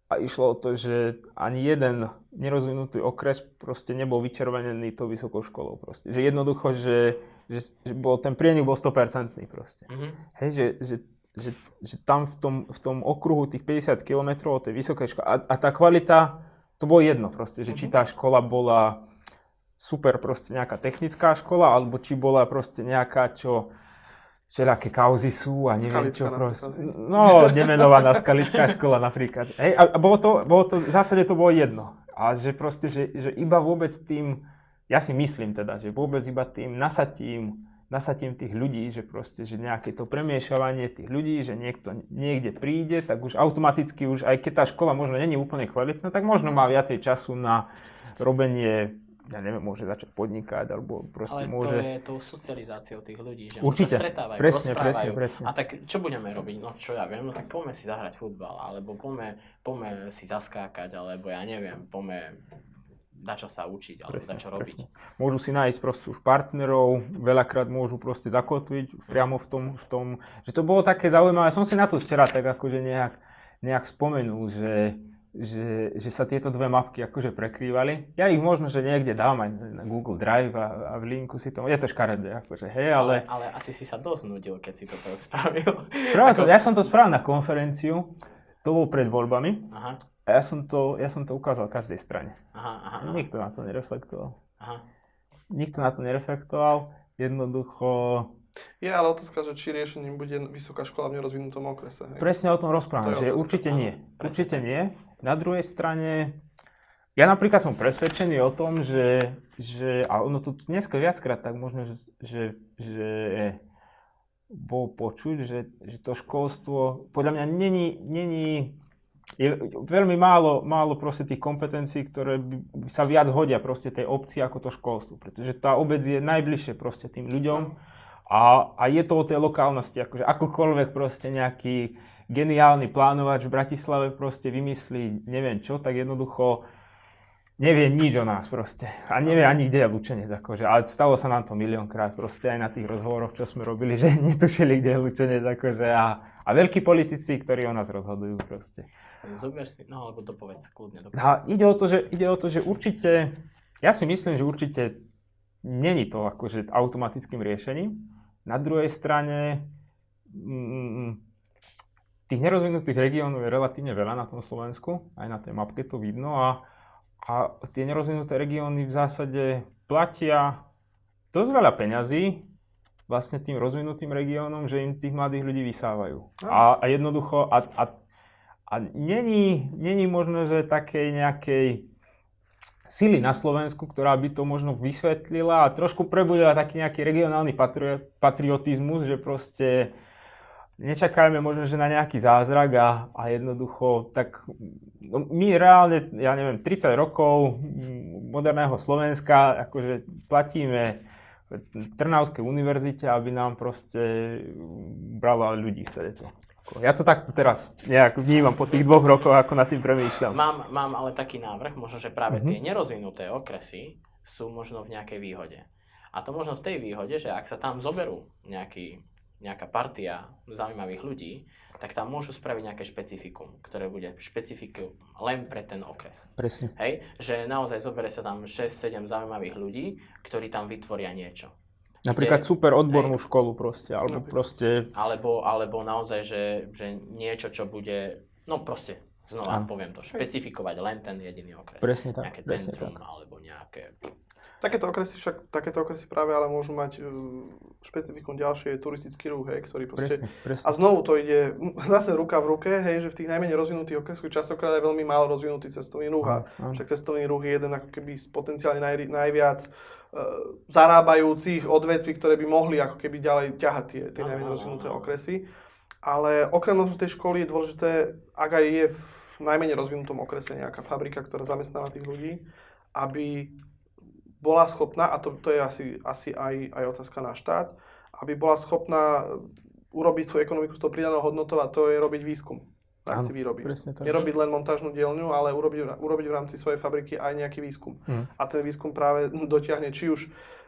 A išlo o to, že ani jeden nerozvinutý okres proste nebol vyčervenený tou vysokou školou. Proste. Že jednoducho, že, že, že bol, ten prienik bol 100% proste. Mhm. Hej, že, že, že, že tam v tom, v tom okruhu tých 50 km od tej vysokej školy, a, a tá kvalita, to bolo jedno proste, že či tá škola bola super proste nejaká technická škola, alebo či bola proste nejaká, čo všelijaké kauzy sú a neviem Skalická čo proste. No, nemenovaná skalická škola napríklad. Hej, a bolo to, bolo to, v zásade to bolo jedno. A že proste, že, že iba vôbec tým, ja si myslím teda, že vôbec iba tým nasatím nasatím tých ľudí, že proste, že nejaké to premiešavanie tých ľudí, že niekto niekde príde, tak už automaticky už, aj keď tá škola možno není úplne kvalitná, tak možno má viacej času na robenie ja neviem, môže začať podnikať, alebo proste Ale môže... to je tou socializáciou tých ľudí, že Určite. sa stretávajú, Presne, presne, presne. A tak čo budeme robiť? No čo ja viem, no tak poďme si zahrať futbal, alebo poďme, poďme si zaskákať, alebo ja neviem, poďme na čo sa učiť, alebo na čo robiť. Môžu si nájsť proste už partnerov, veľakrát môžu proste zakotviť už priamo v tom, v tom, že to bolo také zaujímavé. Som si na to včera tak akože nejak, nejak spomenul, že, že, že sa tieto dve mapky akože prekrývali. Ja ich možno, že niekde dám aj na Google Drive a, a v linku si to, je to škaredé, akože hej, ale... ale... ale asi si sa dosť nudil, keď si toto spravil. Spravil som, ja som to spravil na konferenciu, to bol pred voľbami Aha, a ja som to, ja som to ukázal každej strane. aha, aha, aha, Nikto na to nereflektoval. aha. Nikto na to nereflektoval, jednoducho... Je ale otázka, že či riešením bude vysoká škola v nerozvinutom okrese. Hej. Presne o tom rozprávam, To že otázka. určite nie. presne Určite nie. Na druhej strane, ja napríklad som presvedčený o tom, že, že a ono tu dneska viackrát tak možno, že, že, že bol počuť, že, že to školstvo podľa mňa není, není je veľmi málo, málo proste tých kompetencií, ktoré by sa viac hodia proste tej obci ako to školstvo, pretože tá obec je najbližšie proste tým ľuďom a, a je to o tej lokálnosti, akože akokoľvek proste nejaký geniálny plánovač v Bratislave proste vymyslí neviem čo, tak jednoducho nevie nič o nás proste. A nevie ani, kde je Lučenec, akože. Ale stalo sa nám to miliónkrát proste aj na tých rozhovoroch, čo sme robili, že netušili, kde je Lučenec, akože. A, a veľkí politici, ktorí o nás rozhodujú proste. Zober si, no alebo dopovedz, kľudne dopovedz. A ide o to, že, ide o to, že určite, ja si myslím, že určite není to akože automatickým riešením. Na druhej strane, mm, tých nerozvinutých regiónov je relatívne veľa na tom Slovensku, aj na tej mapke to vidno a, a tie nerozvinuté regióny v zásade platia dosť veľa peňazí vlastne tým rozvinutým regiónom, že im tých mladých ľudí vysávajú. A, a jednoducho, a, a, a není, není možno, že takej nejakej sily na Slovensku, ktorá by to možno vysvetlila a trošku prebudila taký nejaký regionálny patri- patriotizmus, že proste nečakajme možno, že na nejaký zázrak a, a jednoducho, tak no, my reálne, ja neviem, 30 rokov mm, moderného Slovenska, akože platíme Trnavskej univerzite, aby nám proste brala ľudí z to. Ja to takto teraz nejak vnímam po tých dvoch rokoch, ako nad tým premýšľam. Mám, mám ale taký návrh, možno, že práve Mhm. tie nerozvinuté okresy sú možno v nejakej výhode. A to možno v tej výhode, že ak sa tam zoberú nejaký, nejaká partia zaujímavých ľudí, tak tam môžu spraviť nejaké špecifikum, ktoré bude špecifikum len pre ten okres. Presne. Hej? Že naozaj zobere sa tam 6-7 zaujímavých ľudí, ktorí tam vytvoria niečo. Napríklad Kde- super odbornú školu proste, alebo Napríklad. proste, Alebo, alebo naozaj, že, že niečo, čo bude, no proste, znova Áno. poviem to, špecifikovať len ten jediný okres. presne tak, nejaké presne centrum tak. alebo nejaké... Takéto okresy však, takéto okresy práve ale môžu mať uh, špecifikum ďalšie turistický ruch, hej, ktorý proste... Presne, presne. A znovu to ide zase ruka v ruke, hej, že v tých najmenej rozvinutých okresoch častokrát je veľmi málo rozvinutý cestovný ruch. A však cestovný ruch je jeden ako keby z potenciálne naj, najviac uh, zarábajúcich odvetví, ktoré by mohli ako keby ďalej ťahať tie, tie najmenej rozvinuté okresy. Ale okrem možno tej školy je dôležité, ak aj je v najmenej rozvinutom okrese nejaká fabrika, ktorá zamestnáva tých ľudí, aby bola schopná, a to, to je asi, asi aj, aj otázka na štát, aby bola schopná urobiť svoju ekonomiku s tou pridanou hodnotou a to je robiť výskum v rámci výroby. tak. Nerobiť len montážnu dielňu, ale urobiť, urobiť v rámci svojej fabriky aj nejaký výskum. Mhm. A ten výskum práve dotiahne či už uh,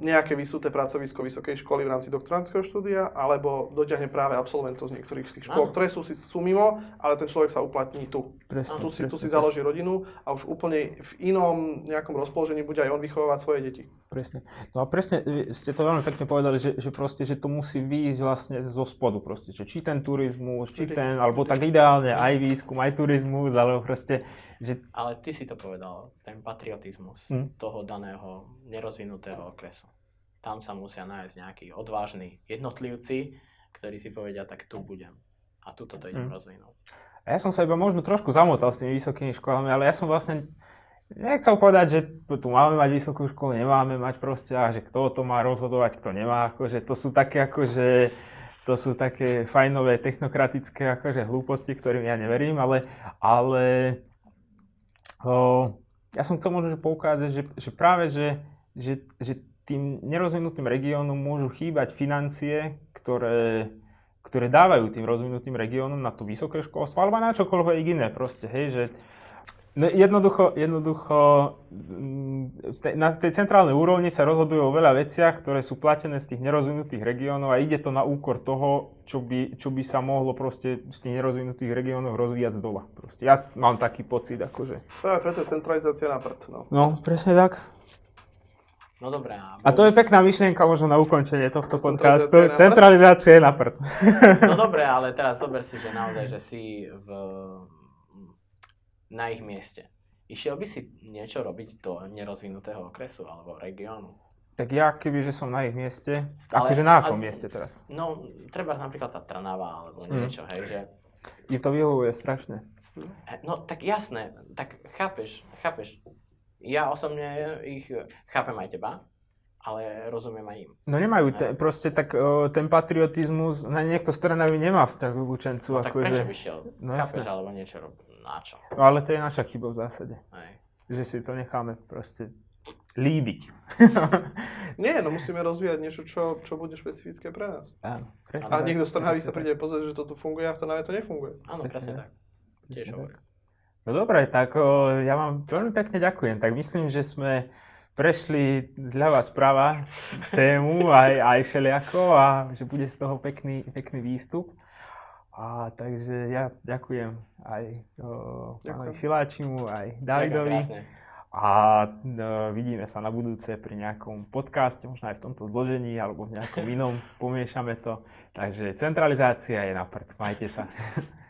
nejaké vysuté pracovisko vysokej školy v rámci doktorandského štúdia, alebo dotiahne práve absolventov z niektorých z tých škôl, ktoré sú, sú mimo, ale ten človek sa uplatní tu. Presne, Tu si, tu si presne, založí rodinu a už úplne v inom nejakom rozpoložení bude aj on vychovávať svoje deti. Presne. No a presne, ste to veľmi pekne povedali, že, že proste, že to musí výjsť vlastne zo spodu proste, že či ten turizmus, či ten, alebo tak ideálne aj výskum, aj turizmus, alebo proste, že Ale ty si to povedal, ten patriotizmus Hm. toho daného nerozvinutého okresu. Tam sa musia nájsť nejakí odvážni jednotlivci, ktorí si povedia, tak tu budem. A tuto to idem Hm. rozvinúť. A ja som sa iba možno trošku zamotal s tými vysokými školami, ale ja som vlastne nechcel povedať, že tu máme mať vysokú školu, nemáme mať proste, a že kto to má rozhodovať, kto nemá, akože to sú také akože, to sú také fajnové technokratické akože hlúposti, ktorým ja neverím, ale, ale ja som chcel možno poukázať, že, že práve, že, že, že tým nerozvinutým regiónom môžu chýbať financie, ktoré, ktoré dávajú tým rozvinutým regiónom na to vysoké školstvo alebo na čokoľvek iné proste, hej, že No jednoducho, jednoducho mm, na tej centrálnej úrovni sa rozhodujú o veľa veciach, ktoré sú platené z tých nerozvinutých regiónov a ide to na úkor toho, čo by, čo by sa mohlo proste z tých nerozvinutých regiónov rozvíjať z dola. Proste. Ja mám taký pocit, akože. Preto je centralizácia na prd. No. No, presne tak. No dobré. A, A to je pekná myšlienka možno na ukončenie tohto podcastu. Centralizácia je na prd. No dobre, ale teraz zober si, že naozaj, že si v, na ich mieste. Išiel by si niečo robiť do nerozvinutého okresu alebo regiónu? Tak ja, keby že som na ich mieste, Ale- akože na akom mieste teraz? No, treba napríklad tá Trnava alebo niečo, hej, že... Im to vyhovuje strašne. No tak jasné, tak chápeš, chápeš. Ja osobne ich chápem aj teba, ale rozumiem aj im. No nemajú te, proste tak o, ten patriotizmus, na niekto stranaví nemá vzťah k Lučencu, No, tak prečo akože. by šiel? No chápeš, jasné. alebo niečo robiť? Na čo? No ale to je naša chyba v zásade, Hej. že si to necháme proste líbiť. Nie, no musíme rozvíjať niečo, čo, čo bude špecifické pre nás. Áno, presne tak, niekto z presne sa príde pozrieť, že toto funguje a v Trnave to nefunguje. Áno, Presne presne tak. Tiež. No dobre, tak o, ja vám veľmi pekne ďakujem. Tak myslím, že sme prešli zľava sprava tému aj, aj všelijako a že bude z toho pekný, pekný výstup. A takže ja ďakujem aj o, pánovi. Siláčimu, aj Davidovi. A no, vidíme sa na budúce pri nejakom podcaste, možno aj v tomto zložení alebo v nejakom inom, pomiešame to. Takže centralizácia je na prd. Majte sa.